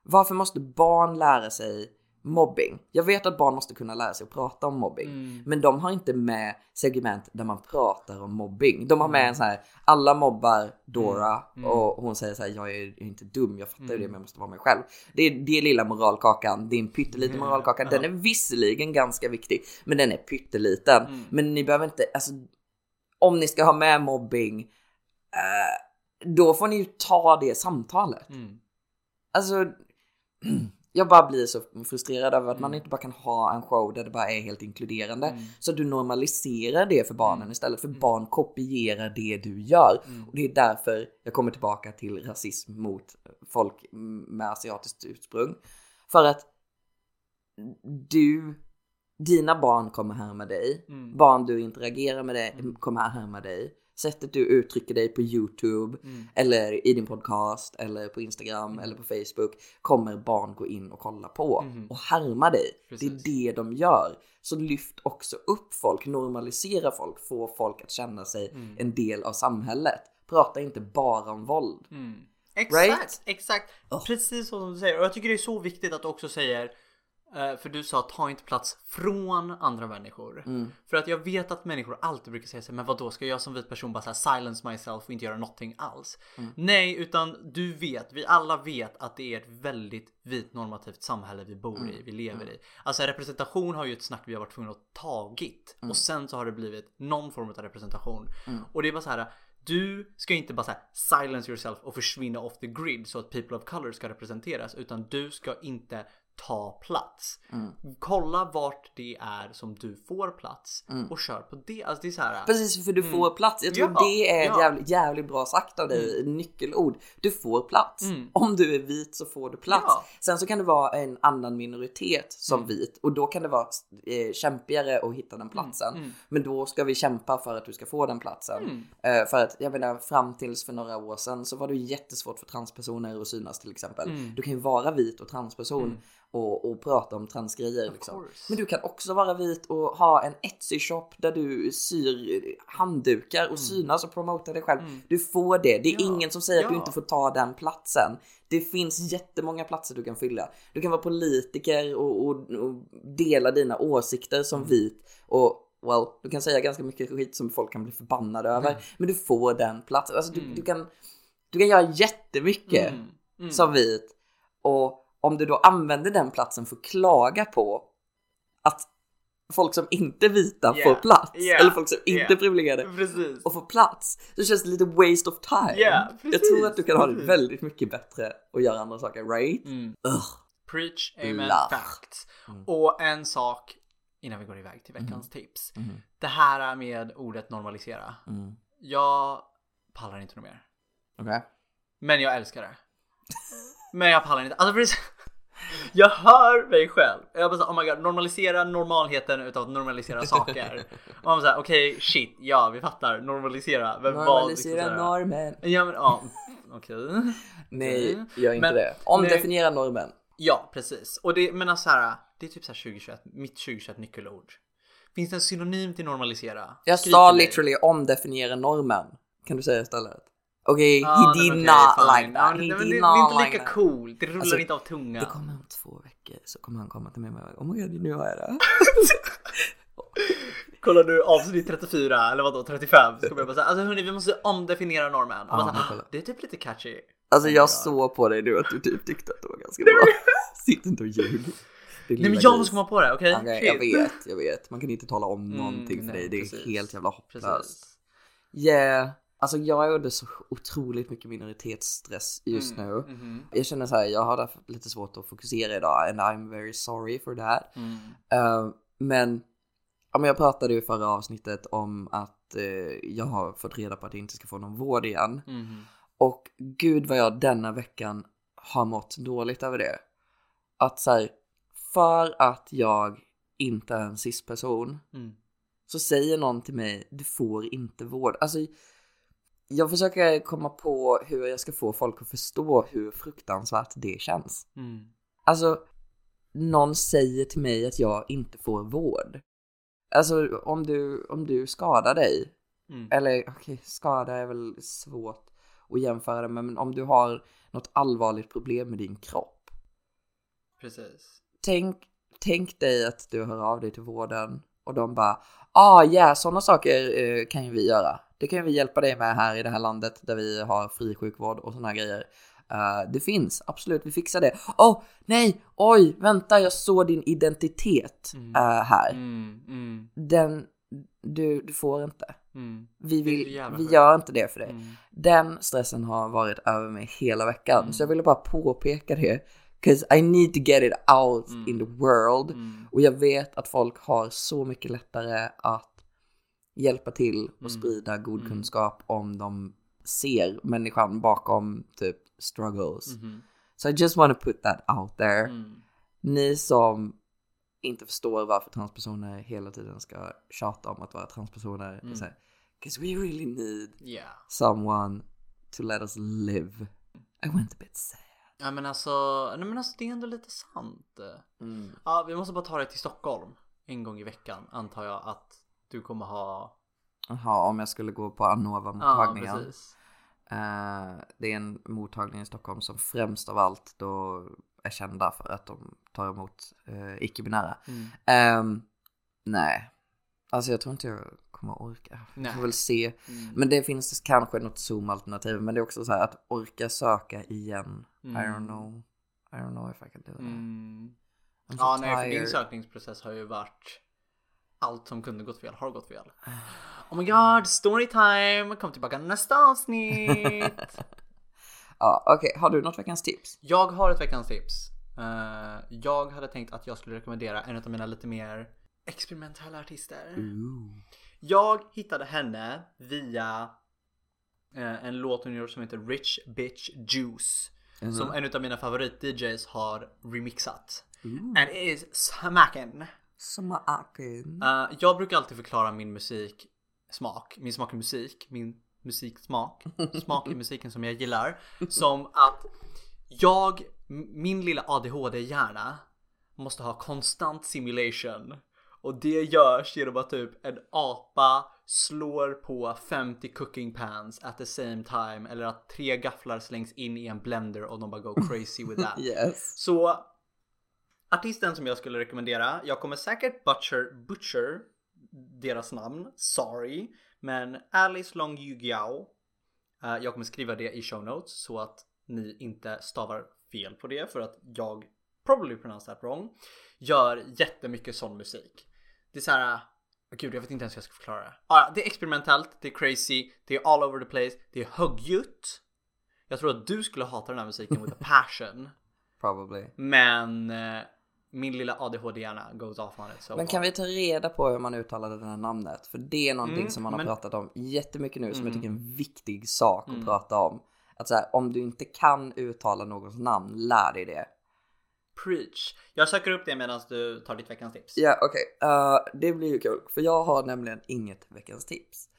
Varför måste barn lära sig mobbing? Jag vet att barn måste kunna lära sig att prata om mobbing. Mm. Men de har inte med segment där man pratar om mobbing. De har med en så här, alla mobbar Dora Mm. och hon säger så här, jag är inte dum, jag fattar ju det Mm. men jag måste vara mig själv. Det är, det är lilla moralkakan, det är en pytteliten Mm. moralkaka. Den är visserligen ganska viktig, men den är pytteliten. Mm. Men ni behöver inte, alltså om ni ska ha med mobbing, eh, då får ni ju ta det samtalet. Mm. Alltså, jag bara blir så frustrerad över att man Mm. inte bara kan ha en show där det bara är helt inkluderande. Mm. Så du normaliserar det för barnen Mm. istället för barn kopierar det du gör. Mm. Och det är därför jag kommer tillbaka till rasism mot folk med asiatiskt ursprung. För att du, dina barn kommer härma dig. Mm. Barn du interagerar med dig Mm. kommer härma dig. Sättet du uttrycker dig på YouTube Mm. eller i din podcast eller på Instagram eller på Facebook kommer barn gå in och kolla på Mhm. och härma dig. Precis. Det är det de gör. Så lyft också upp folk, normalisera folk, få folk att känna sig Mm. en del av samhället. Prata inte bara om våld. Mm. Exakt, Right? exakt. Oh. Precis som du säger. Och jag tycker det är så viktigt att du också säger För du sa ta inte plats från andra människor. Mm. För att jag vet att människor alltid brukar säga så här, men vad då ska jag som vit person bara så här silence myself och inte göra någonting alls? Mm. Nej, utan du vet, vi alla vet att det är ett väldigt vit normativt samhälle vi bor Mm. i, vi lever i. Alltså representation har ju ett snack vi har varit tvungna att tagit Mm. och sen så har det blivit någon form av representation. Och det är bara så här. Du ska inte bara här silence yourself och försvinna off the grid så att people of color ska representeras utan du ska inte ta plats. Mm. Kolla vart det är som du får plats och kör på det. Alltså det är så här. Precis, för du får plats. Jag tror Mm. Ja, det är ja. Mm. jävligt, jävligt bra sagt av dig. Nyckelord. Du får plats. Om du är vit så får du plats. Ja. Mm. Sen så kan det vara en annan minoritet som vit och då kan det vara eh, kämpigare att hitta den platsen. Mm. Men då ska vi kämpa för att du ska få den platsen. Eh, för att jag menar fram tills för några år sedan så var det jättesvårt för transpersoner att synas till exempel. Mm. Du kan ju vara vit och transperson och, och prata om transgrejer. Liksom. Men du kan också vara vit och ha en Etsy-shop där du syr handdukar och synas och promotar dig själv. Du får det. Det är Mm. Ja. ingen som säger att du Ja. inte får ta den platsen. Det finns jättemånga platser du kan fylla. Du kan vara politiker och, och, och dela dina åsikter som Mm. vit. Och well, du kan säga ganska mycket skit som folk kan bli förbannade över. Mm. Men du får den platsen. Alltså, du, du, kan, du kan göra jättemycket Mm. Mm. som vit. Och om du då använder den platsen för att klaga på att folk som inte är vita Yeah. får plats. Yeah. Eller folk som inte Yeah. är privilegierade Precis. och får plats. Så känns det lite waste of time. Yeah, jag tror att du kan ha det väldigt mycket bättre och göra andra saker, right? Mm. Ugh. Preach, amen, Blah. facts. Och en sak innan vi går iväg till veckans tips. Det här med ordet normalisera. Mm. Jag pallar inte något mer. Okej. Men jag älskar det. Men jag pallar inte. Alltså Jag hör mig själv. Jag bara så, oh my god, normalisera normalheten utav att normalisera saker. Och man säger okej shit, ja vi fattar, normalisera. Men vad, liksom, Normalisera så här- normen. Ja men ja, okej. Nej, Okej. gör inte Men- det. nej. Omdefiniera normen. Ja precis. Och det, men alltså så här, det är typ så här 2021, mitt 2021 nyckelord. Finns det en synonym till normalisera? Jag Skriv sa literally omdefiniera normen. Kan du säga istället? Okej, Ja, he nej, did men not okej, like fine. that. He men det, did det, är inte like lika that. coolt. Det rullar Alltså, inte av tungan. Det kommer om två veckor så kommer han komma till mig och bara, oh my god, nu har jag det. Kollar du avsnitt 34 eller vadå 35 så kommer jag bara säga alltså hörni vi måste omdefiniera normen. Så här, kolla. det är typ lite catchy. Alltså Oh jag såg på dig nu att du typ tyckte att det var ganska bra. Sitt inte och ljug. Nej men jag gris. måste komma på det, okej? Okej, Shit. jag vet, jag vet. Man kan inte tala om Mm, någonting för nej, dig. Det är precis. helt jävla hopplöst. Precis. Yeah. Alltså jag är under så otroligt mycket minoritetsstress just nu. Mhm. Jag känner så här, jag har därför lite svårt att fokusera idag and I'm very sorry for that. Mm. Eh, men, ja, men jag pratade ju i förra avsnittet om att eh, jag har fått reda på att jag inte ska få någon vård igen. Mhm. Och gud vad jag denna veckan har mått dåligt över det. Att så här, för att jag inte är en cis-person Mm. så säger någon till mig, du får inte vård. Alltså, jag försöker komma på hur jag ska få folk att förstå hur fruktansvärt det känns. Mm. Alltså, någon säger till mig att jag inte får vård. Alltså, om du, om du skadar dig, Mm. eller okej, skada är väl svårt att jämföra det med, men om du har något allvarligt problem med din kropp. Precis. Tänk, tänk dig att du hör av dig till vården och de bara, ah ja, sådana saker eh, kan ju vi göra. Det kan vi hjälpa dig med här i det här landet där vi har fri sjukvård och sådana grejer. Eh, det finns, absolut, vi fixar det. Åh, oh, nej, oj, vänta, jag såg din identitet eh, här. Mm. Mm. Den, du, du får inte. Mm. Vi, vill, vi gör inte det för dig. Mm. Den stressen har varit över mig hela veckan. Så jag ville bara påpeka det. Cause I need to get it out in the world. Och jag vet att folk har så mycket lättare att hjälpa till och Mm. sprida god kunskap om de ser människan bakom typ struggles. Mhm. So I just want to put that out there. Mm. Ni som inte förstår varför transpersoner hela tiden ska tjata om att vara transpersoner. Mm. Because we really need Yeah. someone to let us live. I went a bit sad. Ja men alltså, nej men alltså det är ändå lite sant. Mm. Ja, vi måste bara ta det till Stockholm en gång i veckan antar jag att du kommer ha. Jaha, om jag skulle gå på Ja, Anova-mottagningen. precis. Eh, det är en mottagning i Stockholm som främst av allt då är kända för att de tar emot eh, icke-binära. Mm. Ehm, nej, alltså jag tror inte jag kommer orka. Nej. får väl se. Mm. Men det finns kanske något Zoom-alternativ, men det är också så här att orka söka igen. I Mm. don't know. I don't know if I can do that. Mm. I'm so Ja, nej, för din sökningsprocess har ju varit allt som kunde gått fel har gått fel. Oh my god, storytime! Kom tillbaka nästa avsnitt! Ja, okej. Har du något veckans tips? jag har ett veckans tips. Eh, jag hade tänkt att jag skulle rekommendera en av mina lite mer experimentella artister. Ooh. Jag hittade henne via eh, en låt hon gör som heter Rich Bitch Juice. Som en av mina favorit-DJs har remixat. And it is smacking. Smaken. Uh, jag brukar alltid förklara min musik smak, min smak i musik, min musiksmak, smak i musiken som jag gillar. Som att jag, min lilla ADHD-hjärna måste ha konstant simulation. Och det görs genom att typ en apa slår på 50 cooking pans at the same time. Eller att tre gafflar slängs in i en blender och de bara go crazy with that. Yes. Så artisten som jag skulle rekommendera, jag kommer säkert butcher, butcher deras namn, sorry. Men Alice Long Yu Giao. eh, jag kommer skriva det i show notes så att ni inte stavar fel på det för att jag probably pronounce that wrong. Gör jättemycket sån musik. Det är så här. Gud, jag vet inte ens hur jag ska förklara det. Ah, det är experimentellt, det är crazy, det är all over the place, det är högljutt. Jag tror att du skulle hata den här musiken with a passion. Probably. Men eh, min lilla ADHD-hjärna goes off on it. So Men kan vi ta reda på hur man uttalade det här namnet? För det är någonting Mm, som man har men- pratat om jättemycket nu som jag Mm. tycker är en viktig sak att Mm. prata om. Att så här, om du inte kan uttala någons namn, lär dig det. Preach. Jag söker upp det medan du tar ditt veckans tips. Ja, okej. Eh, det blir ju kul. För jag har nämligen inget veckans tips.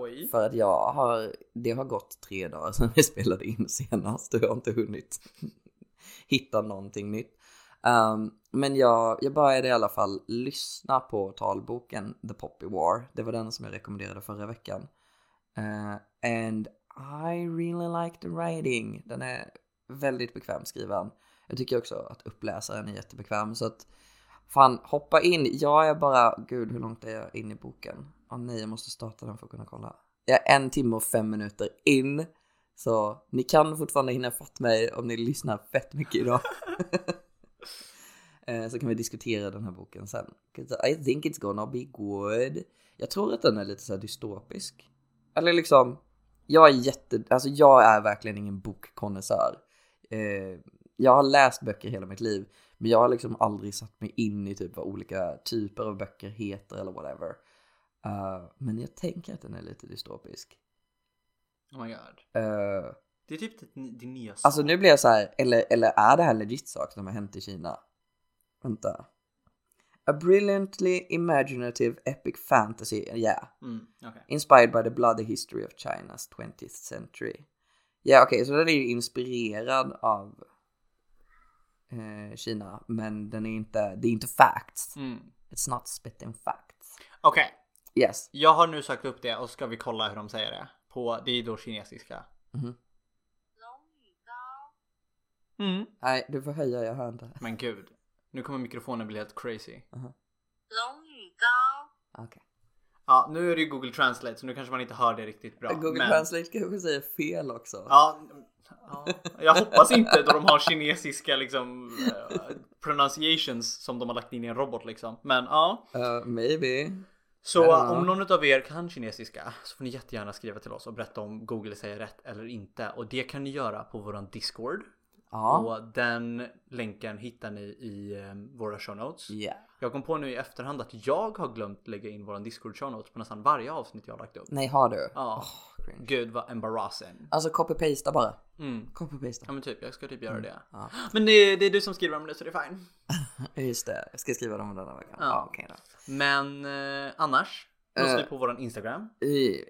Oj. för att jag har, det har gått tre dagar sedan vi spelade in senast och jag har inte hunnit hitta någonting nytt. Um, men jag, jag började i alla fall lyssna på talboken The Poppy War. Det var den som jag rekommenderade förra veckan. Uh, and I really like the writing. Den är väldigt bekvämt skriven. Jag tycker också att uppläsaren är jättebekväm. Så att fan, hoppa in. Jag är bara, gud hur långt är jag in i boken? Åh nej, jag måste starta den för att kunna kolla. Jag är en timme och fem minuter in. Så ni kan fortfarande hinna fatt mig om ni lyssnar fett mycket idag. Eh, Så kan vi diskutera den här boken sen. I think it's gonna be good. Jag tror att den är lite så här dystopisk. Eller liksom, jag är jätte, alltså jag är verkligen ingen bokkonnässör. Eh, jag har läst böcker hela mitt liv, men jag har liksom aldrig satt mig in i typ vad olika typer av böcker heter eller whatever. Eh, men jag tänker att den är lite dystopisk. Oh my god. Det är typ din, nya sak. Alltså nu blir jag så här, eller, eller är det här legit sak som har hänt i Kina? Vänta. A brilliantly imaginative epic fantasy, yeah. Mm, okej. Inspired by the bloody history of China's 20th century. Ja okej, så den är ju inspirerad av eh, Kina, men den är inte, det är inte facts. Mm. It's not spitting facts. Okej, Yes. jag har nu sökt upp det och ska vi kolla hur de säger det. På, det är då kinesiska. Mhm. Mm. Nej, du får höja, jag hör inte. Men gud. Nu kommer mikrofonen bli helt crazy. Uh-huh. Okej. Okay. Ja, nu är det ju Google Translate så nu kanske man inte hör det riktigt bra. Google men... Translate kanske säger fel också. Ja, ja, jag hoppas inte då de har kinesiska liksom eh, pronunciations som de har lagt in i en robot liksom. Men ja. Uh, maybe. Så om någon av er kan kinesiska så får ni jättegärna skriva till oss och berätta om Google säger rätt eller inte. Och det kan ni göra på våran Discord Ja. Och den länken hittar ni i eh, våra show notes. Yeah. Jag kom på nu i efterhand att jag har glömt lägga in våran Discord show notes på nästan varje avsnitt jag har lagt upp. Nej, har du? Ja. Cringe. Gud vad embarrassing. Alltså copy-pasta bara. Mm. Copy-pasta. Ja men typ, jag ska typ göra det. Ja. Men det, det är du som skriver om det så det är fine. Just det, jag ska skriva dem denna veckan. Ja. Ja, okej då. Men eh, annars, nås Eh. vi på våran Instagram. I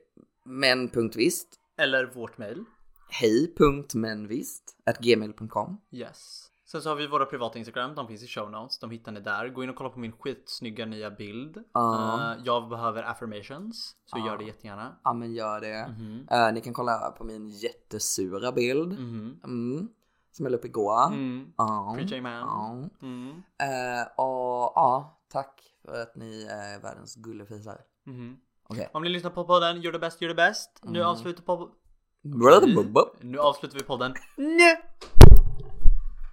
men.visst. Eller vårt mail. Hej.menvisst. At gmail.com. Yes. Sen så har vi våra privata Instagram, de finns i show notes, de hittar ni där. Gå in och kolla på min skitsnygga nya bild. Ja. Eh, jag behöver affirmations, så gör det jättegärna. Ja men gör det. Mhm. Eh, ni kan kolla på min jättesura bild. Mhm. Mm. Smäll upp igår. Mm. PJ Man. Mm. Eh, och ja, tack för att ni är världens gullefisar. Mhm. Okej. Om ni lyssnar på podden, gör det bäst, gör det bäst. Nu Mm. avslutar på... Nu avslutar vi podden. Nu!